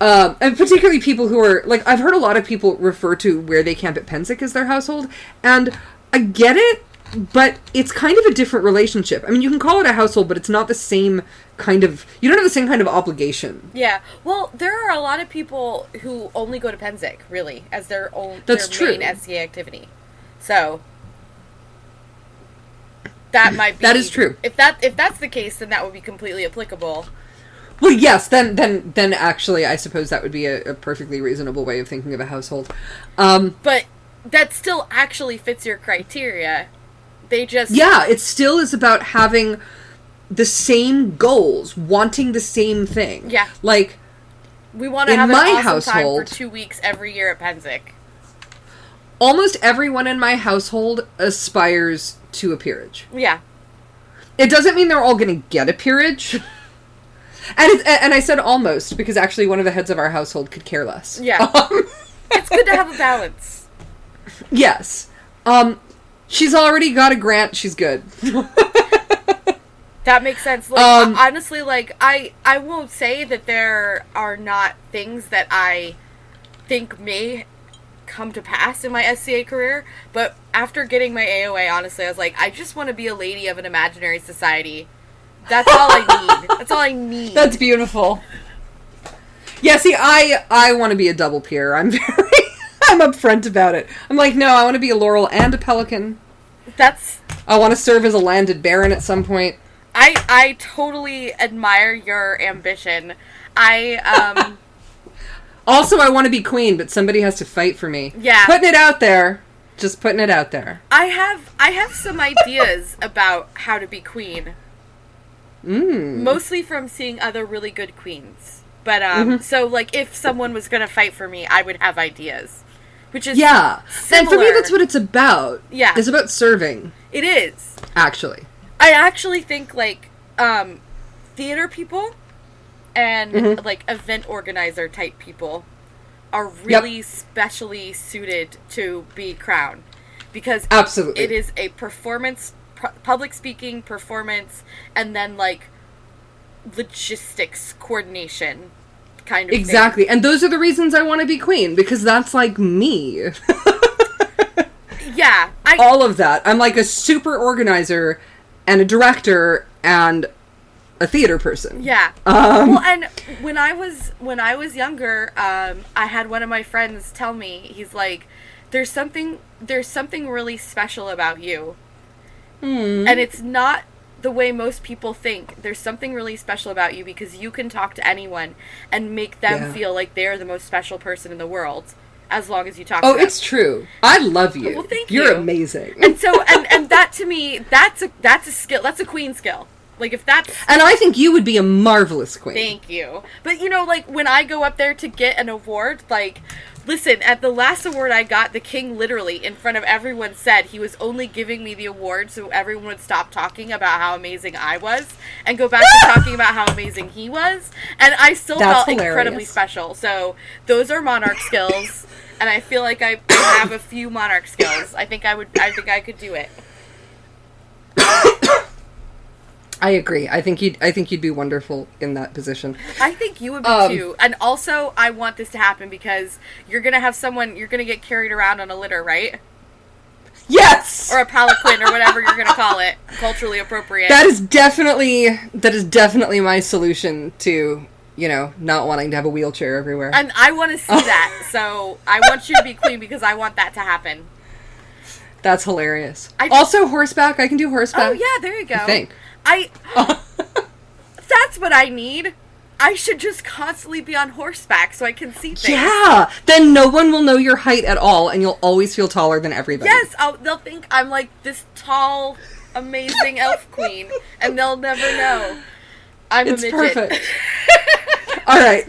Um, and particularly people who are like I've heard a lot of people refer to where they camp at Pennsic as their household, and I get it, but it's kind of a different relationship. I mean, you can call it a household, but it's not the same kind of. You don't have the same kind of obligation. Yeah. Well, there are a lot of people who only go to Pennsic, really, as their own That's their true. main SCA activity. So that might be That is true. If that if that's the case, then that would be completely applicable. Well, yes, then then then actually, I suppose that would be a, a perfectly reasonable way of thinking of a household. Um, But that still actually fits your criteria. They just yeah, it still is about having the same goals, wanting the same thing. Yeah. like we want to have my an awesome time household- for two weeks every year at Pennsic. almost everyone in my household aspires to a peerage. Yeah. It doesn't mean they're all going to get a peerage. [laughs] And and I said almost because actually one of the heads of our household could care less. Yeah. Um, [laughs] It's good to have a balance. yes. Um she's already got a grant, she's good. That makes sense. Like Um, honestly, like I I won't say that there are not things that I think may come to pass in my SCA career, but after getting my AOA, honestly, I was like, I just want to be a lady of an imaginary society. That's all I need. That's all I need. [laughs] That's beautiful. Yeah, see, I I want to be a double peer. I'm [laughs] very [laughs] I'm upfront about it. I'm like, no, I want to be a laurel and a pelican. That's I want to serve as a landed baron at some point. I I totally admire your ambition. I um [laughs] Also, I want to be queen, but somebody has to fight for me. Yeah. Putting it out there. Just putting it out there. I have I have some ideas [laughs] about how to be queen. Mm. Mostly from seeing other really good queens. But um Mm-hmm. so like if someone was going to fight for me, I would have ideas. Which is Yeah. And for me, that's what it's about. Yeah. It's about serving, it is. actually. I actually think like um theater people and Mm-hmm. like event organizer type people are really specially suited to be crown because Absolutely. it is a performance pu- public speaking performance and then like logistics coordination kind of thing. Exactly. And those are the reasons I want to be queen, because that's like me. [laughs] yeah i All of that. I'm like a super organizer and a director and a theater person. Yeah. Um, well, and when I was when I was younger, um, I had one of my friends tell me he's like, "There's something there's something really special about you, Hmm. and it's not the way most people think. There's something really special about you because you can talk to anyone and make them Yeah. feel like they're the most special person in the world, as long as you talk. Oh, to them. Oh, it's true. I love you. Well, thank You're you. amazing. and so and and that to me, that's a that's a skill. That's a queen skill. Like if that's And I think you would be a marvelous queen. Thank you. But you know, like when I go up there to get an award, like listen, at the last award I got, the king literally in front of everyone said he was only giving me the award so everyone would stop talking about how amazing I was and go back to talking about how amazing he was. And I still That's felt incredibly special. So those are monarch skills. And I feel like I I have a few monarch skills. I think I would. I think I could do it. I agree. I think you'd I think you'd be wonderful in that position. I think you would be Um, too. And also, I want this to happen because you're gonna have someone. You're gonna get carried around on a litter, right? Yes. Or a palanquin, or whatever you're gonna call it, culturally appropriate. that is definitely that is definitely my solution to, you know, not wanting to have a wheelchair everywhere. and I want to see [laughs] that. So I want you to be queen because I want that to happen. That's hilarious. I- also horseback, I can do horseback. Oh yeah, there you go. I think. I. [laughs] That's what I need. I should just constantly be on horseback so I can see things. Yeah. Then no one will know your height at all and you'll always feel taller than everybody. Yes, I'll, they'll think I'm like this tall, amazing elf [laughs] queen, and they'll never know. I'm It's a midget. perfect. [laughs] all right.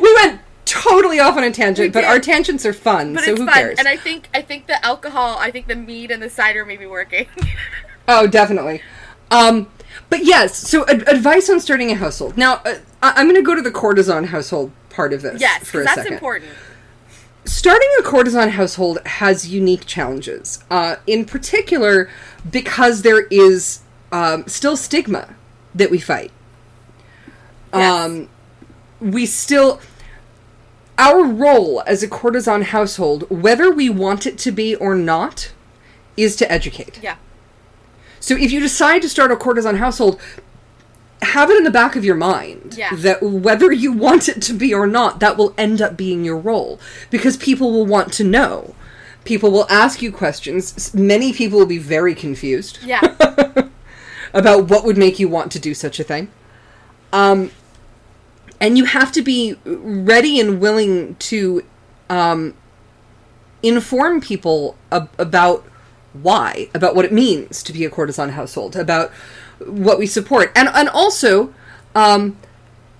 we went totally off on a tangent, but our tangents are fun, But so it's who fun, cares? and I think I think the alcohol, I think the mead and the cider may be working. Oh, definitely. Um, but yes, so ad- advice on starting a household. Now, uh, I- I'm going to go to the courtesan household part of this yes, for a that's second. important. Starting a courtesan household has unique challenges. Uh, in particular, because there is um, still stigma that we fight. Yes. Um, we still. Our role as a courtesan household, whether we want it to be or not, is to educate. Yeah, So if you decide to start a courtesan household, have it in the back of your mind Yeah. that whether you want it to be or not, that will end up being your role because people will want to know. People will ask you questions. Many people will be very confused yeah, [laughs] about what would make you want to do such a thing. Um, and you have to be ready and willing to um, inform people ab- about why, about what it means to be a courtesan household, about what we support, and and also um,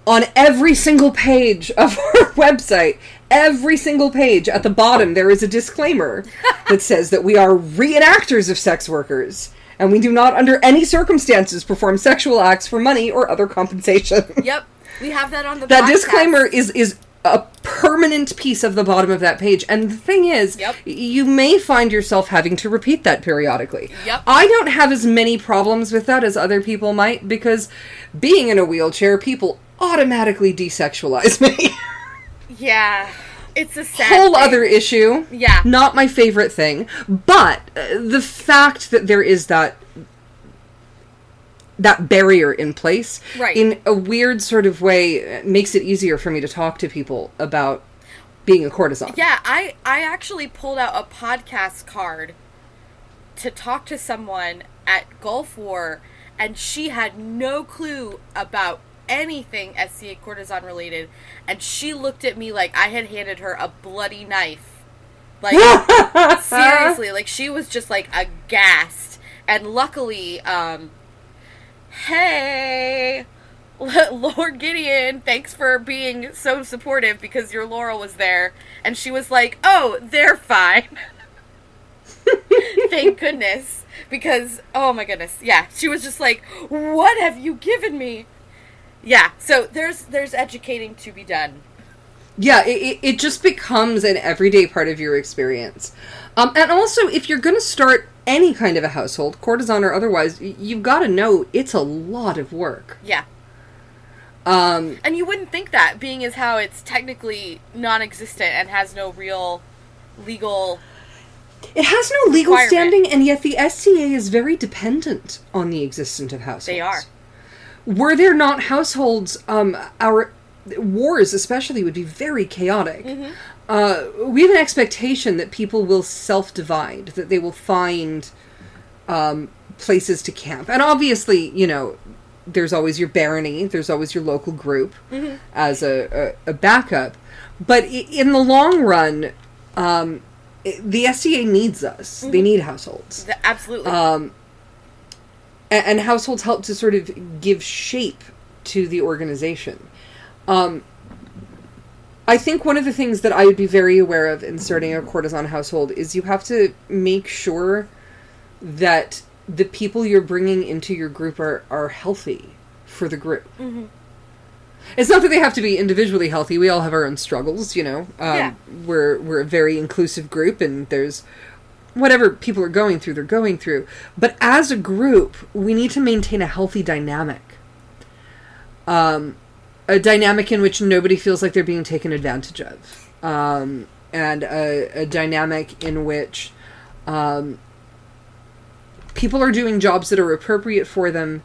on every single page of [laughs] our website, every single page at the bottom, there is a disclaimer [laughs] that says that we are reenactors of sex workers. And we do not, under any circumstances, perform sexual acts for money or other compensation. yep. We have that on the. that podcast. disclaimer is is a permanent piece of the bottom of that page. And the thing is, Yep. you may find yourself having to repeat that periodically. Yep. I don't have as many problems with that as other people might because being in a wheelchair, people automatically desexualize [laughs] me. Yeah, it's a sad Whole thing. other issue. Yeah. Not my favorite thing, but uh, the fact that there is that that barrier in place Right. in a weird sort of way uh, makes it easier for me to talk to people about being a courtesan. Yeah, I I actually pulled out a podcast card to talk to someone at Gulf War, and she had no clue about anything SCA courtesan related, and she looked at me like I had handed her a bloody knife. Like [laughs] seriously, like she was just like aghast. And luckily, um, hey, [laughs] Lord Gideon, thanks for being so supportive because your Laurel was there, and she was like, "Oh, they're fine." Thank [laughs] goodness, because oh my goodness, yeah, she was just like, "What have you given me?" Yeah, so there's there's educating to be done. Yeah, it, it, just becomes an everyday part of your experience. Um, and also, if you're going to start any kind of a household, courtesan or otherwise, you've got to know it's a lot of work. Yeah. Um, And you wouldn't think that, being as how it's technically non-existent and has no real legal. it has no legal standing, and yet the SCA is very dependent on the existence of households. They are. Were there not households, um, our wars especially would be very chaotic. Mm-hmm. Uh, we have an expectation that people will self-divide, that they will find um, places to camp, and obviously, you know, there's always your barony, there's always your local group Mm-hmm. as a, a, a backup, but i- in the long run, um, the SCA needs us. Mm-hmm. They need households. Absolutely. Um, a- and households help to sort of give shape to the organization. Um, I think one of the things that I would be very aware of in starting a courtesan household is you have to make sure that the people you're bringing into your group are, are healthy for the group. It's not that they have to be individually healthy. We all have our own struggles, you know. Um, Yeah. We're we're a very inclusive group, and there's whatever people are going through, they're going through. But as a group, we need to maintain a healthy dynamic. Um, a dynamic in which nobody feels like they're being taken advantage of. Um, and a, a dynamic in which um, people are doing jobs that are appropriate for them,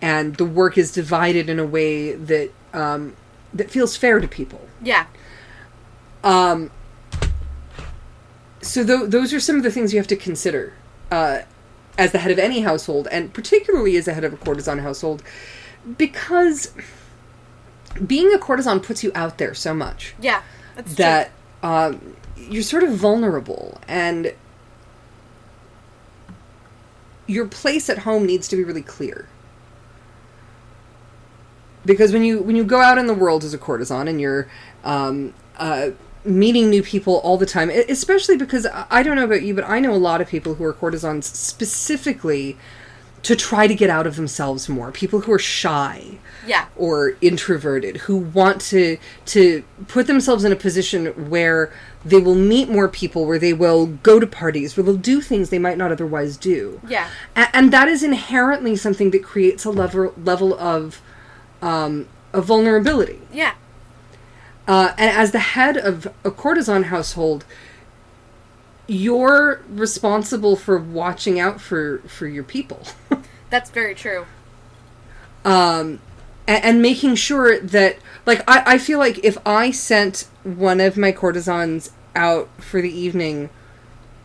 and the work is divided in a way that um, that feels fair to people. yeah. Um, so th- those are some of the things you have to consider uh, as the head of any household, and particularly as the head of a courtesan household, because being a courtesan puts you out there so much Yeah. That's that um, you're sort of vulnerable, and your place at home needs to be really clear. Because when you when you go out in the world as a courtesan and you're um, uh, meeting new people all the time, especially because I I don't know about you, but I know a lot of people who are courtesans specifically to try to get out of themselves more. People who are shy. Yeah. or introverted who want to to put themselves in a position where they will meet more people where they will go to parties where they'll do things they might not otherwise do Yeah. A- and that is inherently something that creates a level level of um, of vulnerability Yeah. uh, and as the head of a courtesan household you're responsible for watching out for for your people [laughs] That's very true. um, and, and making sure that like I, I feel like if I sent one of my courtesans out for the evening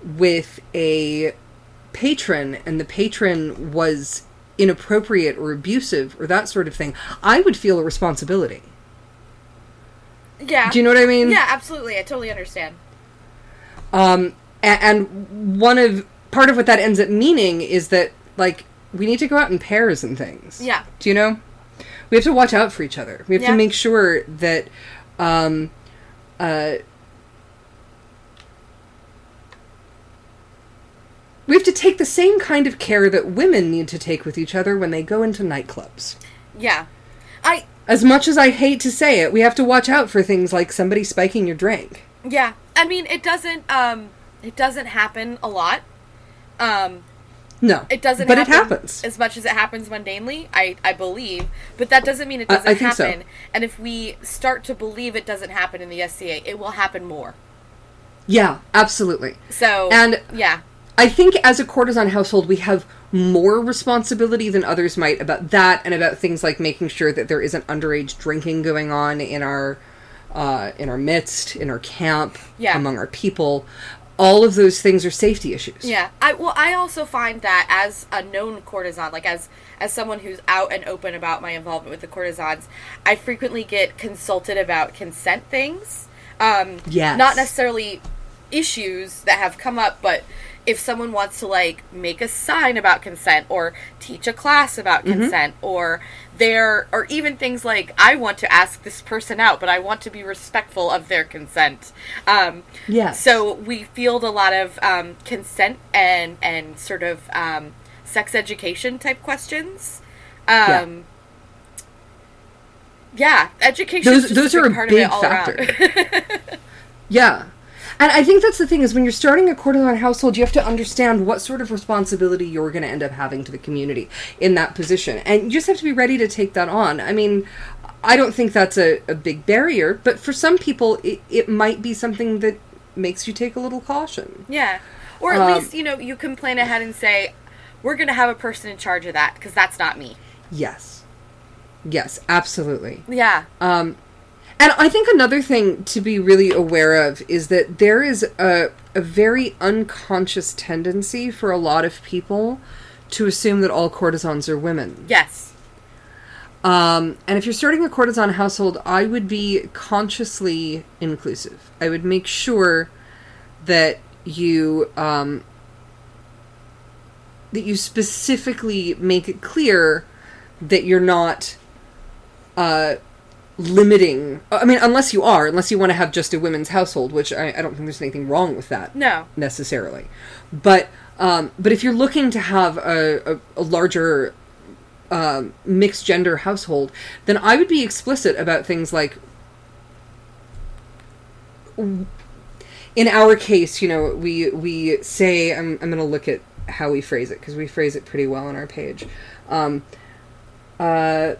with a patron and the patron was inappropriate or abusive or that sort of thing, I would feel a responsibility. Yeah. Do you know what I mean? Yeah, absolutely. I totally understand. Um, and one of part of what that ends up meaning is that like we need to go out in pairs and things. Yeah. Do you know? We have to watch out for each other. We have Yeah. to make sure that um, uh, we have to take the same kind of care that women need to take with each other when they go into nightclubs. Yeah. I As much as I hate to say it, we have to watch out for things like somebody spiking your drink. yeah. I mean, it doesn't um it doesn't happen a lot. Um No, it doesn't But it happen happens. as much as it happens mundanely, I I believe, but that doesn't mean it doesn't I so. happen. And if we start to believe it doesn't happen in the SCA, it will happen more. Yeah, absolutely. So And- yeah. I think as a courtesan household, we have more responsibility than others might about that, and about things like making sure that there isn't underage drinking going on in our uh, in our midst, in our camp, Yeah. among our people. All of those things are safety issues. Yeah. I well I also find that as a known courtesan, like as as someone who's out and open about my involvement with the courtesans, I frequently get consulted about consent things. Um Yes. not necessarily issues that have come up, but if someone wants to like make a sign about consent or teach a class about Mm-hmm. consent or there or even things like I want to ask this person out, but I want to be respectful of their consent. Um, Yes. So we field a lot of um, consent and and sort of um, sex education type questions. Um, yeah. education. Those- those are a part big of it all factor. [laughs] Yeah. And I think that's the thing is when you're starting a courtesan household, you have to understand what sort of responsibility you're going to end up having to the community in that position. And you just have to be ready to take that on. I mean, I don't think that's a, a big barrier, but for some people, it, it might be something that makes you take a little caution. Yeah. Or at Um, least, you know, you can plan ahead and say, we're going to have a person in charge of that because that's not me. Yes. Yes, absolutely. Yeah. Um, and I think another thing to be really aware of is that there is a, a very unconscious tendency for a lot of people to assume that all courtesans are women. Yes. Um, and if you're starting a courtesan household, I would be consciously inclusive. I would make sure that you um, that you specifically make it clear that you're not uh, limiting. I mean, unless you are, unless you want to have just a women's household, which I, I don't think there's anything wrong with that No. necessarily. But um, but if you're looking to have a, a, a larger um, mixed gender household, then I would be explicit about things like. In our case, you know, we we say I'm I'm going to look at how we phrase it because we phrase it pretty well on our page. Um, uh,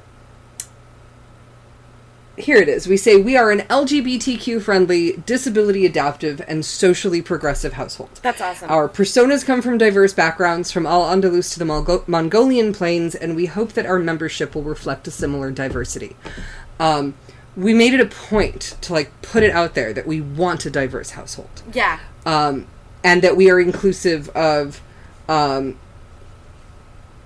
here it is. We say we are an LGBTQ friendly, disability adaptive, and socially progressive household. That's awesome. Our personas come from diverse backgrounds, from Al Andalus to the Mongo- Mongolian plains, and we hope that our membership will reflect a similar diversity. Um, we made it a point to like put it out there that we want a diverse household, yeah. um, and that we are inclusive of um,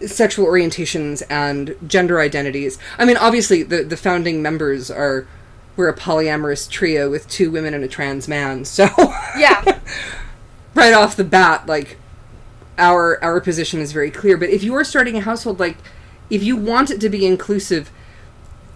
sexual orientations and gender identities. I mean, obviously, the the founding members are we're a polyamorous trio with two women and a trans man, [laughs] so Yeah. [laughs] right off the bat, like our our position is very clear. But if you are starting a household, like if you want it to be inclusive,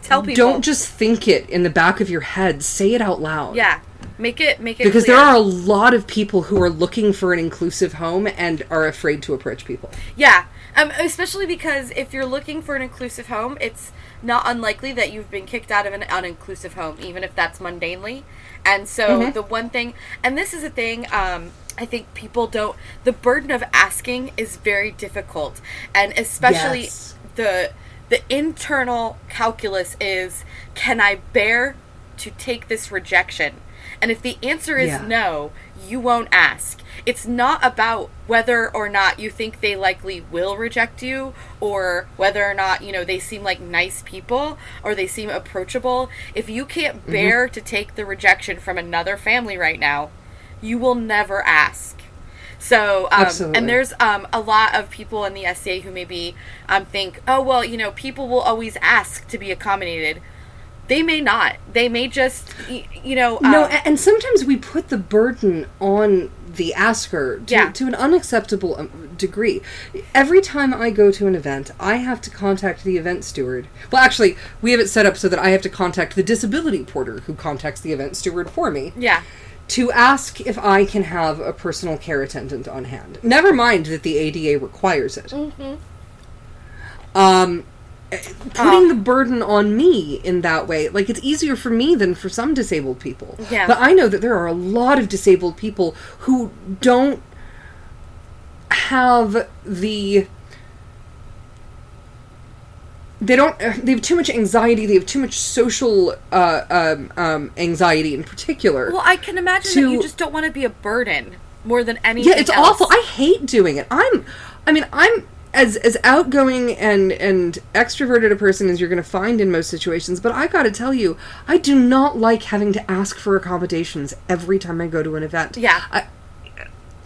Tell people. don't just think it in the back of your head. Say it out loud. Yeah. Make it make it Because clear. there are a lot of people who are looking for an inclusive home and are afraid to approach people. Yeah. Um, especially because if you're looking for an inclusive home, it's not unlikely that you've been kicked out of an uninclusive home, even if that's mundanely. And so Mm-hmm. the one thing, and this is a thing, um, I think people don't. The burden of asking is very difficult, and especially Yes. the the internal calculus is: Can I bear to take this rejection? And if the answer is Yeah. no, you won't ask. It's not about whether or not you think they likely will reject you or whether or not, you know, they seem like nice people or they seem approachable. If you can't Mm-hmm. bear to take the rejection from another family right now, you will never ask. So, um, and there's um, a lot of people in the SCA who maybe um, think, oh, well, you know, people will always ask to be accommodated. They may not. They may just, you know. No, um, a- and sometimes we put the burden on the asker to, Yeah. to an unacceptable um, degree. Every time I go to an event, I have to contact the event steward. Well, actually, we have it set up so that I have to contact the disability porter who contacts the event steward for me yeah. to ask if I can have a personal care attendant on hand. Never mind that the ADA requires it. Um, eh, putting Oh. the burden on me in that way, like it's easier for me than for some disabled people. Yeah. But I know that there are a lot of disabled people who don't have the they don't they have too much anxiety they have too much social uh, um, um, anxiety in particular Well, I can imagine that you just don't want to be a burden more than anything. yeah, it's else. awful. I hate doing it. I'm, I mean, I'm as as outgoing and and extroverted a person as you're going to find in most situations. But I got to tell you, I do not like having to ask for accommodations every time I go to an event. Yeah. I,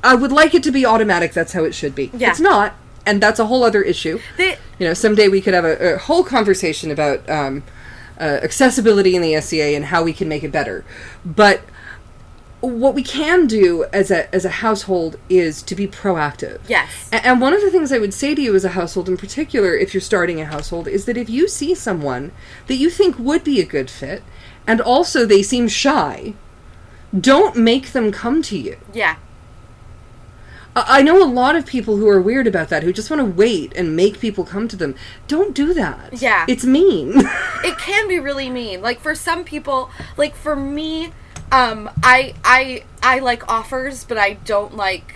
I would like it to be automatic. That's how it should be. Yeah. It's not, and that's a whole other issue. They, You know, someday we could have a, a whole conversation about um, uh, accessibility in the SCA and how we can make it better. But what we can do as a as a household is to be proactive. Yes. A- And one of the things I would say to you as a household in particular, if you're starting a household, is that if you see someone that you think would be a good fit, and also they seem shy, don't make them come to you. yeah. I I know a lot of people who are weird about that, who just want to wait and make people come to them. Don't do that. Yeah. It's mean. [laughs] it can be really mean like for some people like for me um i i i like offers but i don't like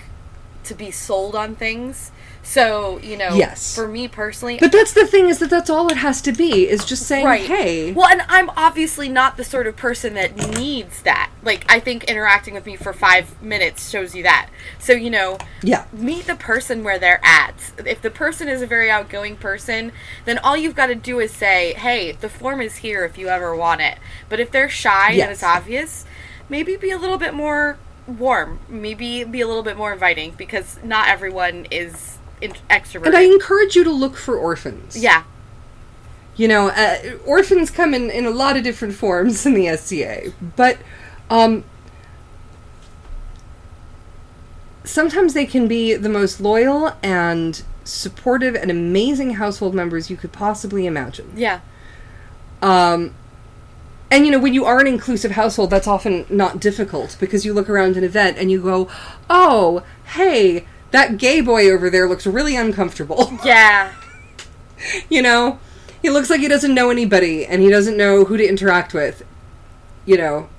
to be sold on things so you know Yes. for me personally but that's the thing is that that's all it has to be, is just saying, right hey. well and i'm obviously not the sort of person that needs that like i think interacting with me for five minutes shows you that so you know yeah. meet the person where they're at. If the person is a very outgoing person, then all you've got to do is say, "Hey, the form is here if you ever want it." But if they're shy and it's obvious, maybe be a little bit more warm. Maybe be a little bit more inviting because not everyone is in- extroverted. And I encourage you to look for orphans. yeah, You know, uh, orphans come in, in a lot of different forms in the SCA, but um, sometimes they can be the most loyal and supportive and amazing household members you could possibly imagine. yeah, Um, and you know, when you are an inclusive household, that's often not difficult because you look around an event and you go, "Oh, hey, that gay boy over there looks really uncomfortable." [laughs] yeah, you know, he looks like he doesn't know anybody and he doesn't know who to interact with. You know,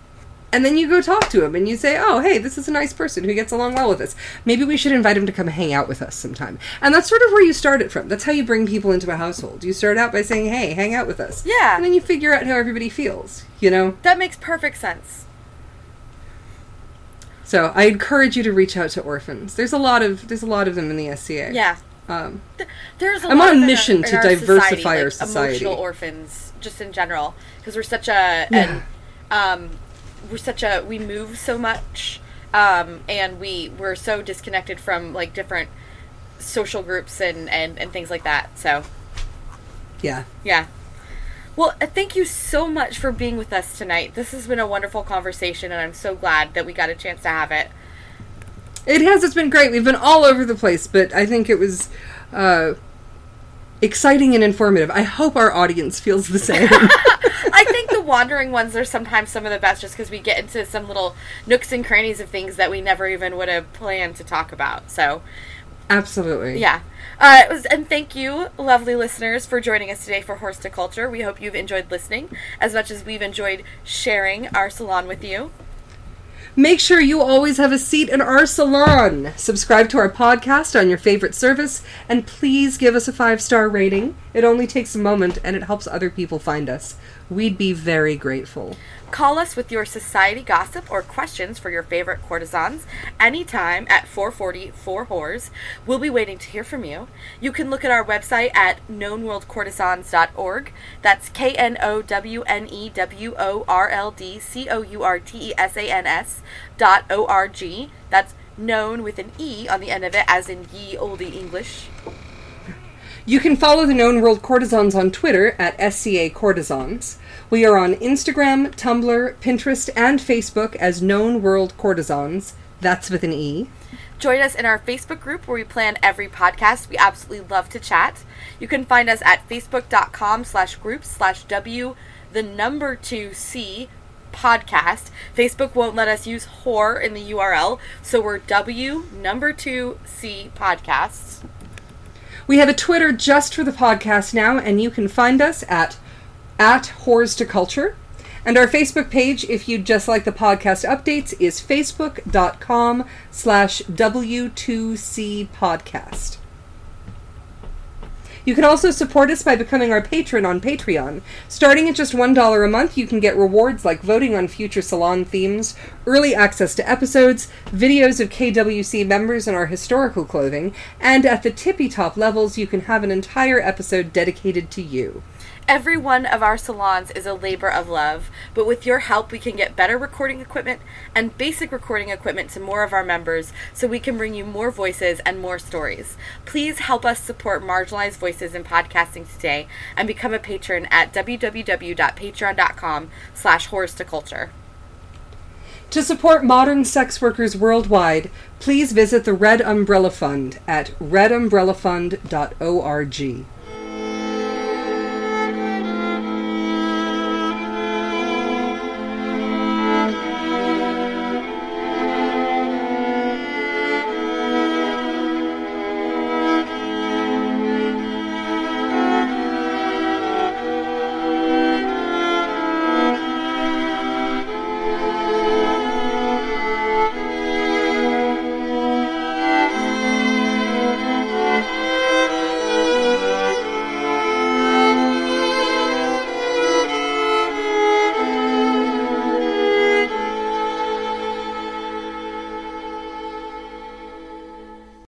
and then you go talk to him and you say, "Oh, hey, this is a nice person who gets along well with us. Maybe we should invite him to come hang out with us sometime." And that's sort of where you start it from. That's how you bring people into a household. You start out by saying, "Hey, hang out with us." Yeah. And then you figure out how everybody feels, you know? that makes perfect sense. So, I encourage you to reach out to orphans. There's a lot of there's a lot of them in the SCA. Yeah. Um, Th- There's a I'm on a mission in to our diversify society, our like, society. Emotional orphans, just in general, because we're such a Yeah. and um, we're such a we move so much, um, and we we're so disconnected from like different social groups and and and things like that. So yeah. yeah. Well, uh, thank you so much for being with us tonight. This has been a wonderful conversation, and I'm so glad that we got a chance to have it. It has. It's been great. We've been all over the place, but I think it was uh, exciting and informative. I hope our audience feels the same. [laughs] I think the wandering ones are sometimes some of the best just because we get into some little nooks and crannies of things that we never even would have planned to talk about. So, Absolutely. yeah. Uh, it was, and thank you, lovely listeners, for joining us today for Whores to Culture. We hope you've enjoyed listening as much as we've enjoyed sharing our salon with you. Make sure you always have a seat in our salon. Subscribe to our podcast on your favorite service, and please give us a five star rating. It only takes a moment and it helps other people find us. We'd be very grateful. Call us with your society gossip or questions for your favorite courtesans anytime at 444 Whores. We'll be waiting to hear from you. You can look at our website at knowneworldcourtesans.org. That's K N O W N E W O R L D C O U R T E S A N S dot O R G. That's known with an E on the end of it, as in ye olde English. You can follow the Knowne World Courtesans on Twitter at SCA Courtesans. We are on Instagram, Tumblr, Pinterest, and Facebook as Knowne World Courtesans. That's with an E. Join us in our Facebook group where we plan every podcast. We absolutely love to chat. You can find us at facebook.com slash groups slash W the number two C podcast. Facebook won't let us use whore in the URL, so we're W number two C podcasts. We have a Twitter just for the podcast now, and you can find us at at Whores to Culture. And our Facebook page, if you'd just like the podcast updates, is facebook.com slash W2C podcast. You can also support us by becoming our patron on Patreon. Starting at just $1 a month, you can get rewards like voting on future salon themes, early access to episodes, videos of KWC members in our historical clothing, and at the tippy top levels, you can have an entire episode dedicated to you. Every one of our salons is a labor of love, but with your help, we can get better recording equipment and basic recording equipment to more of our members so we can bring you more voices and more stories. Please help us support marginalized voices in podcasting today and become a patron at www.patreon.com slash whores to culture. To support modern sex workers worldwide, please visit the Red Umbrella Fund at redumbrellafund.org.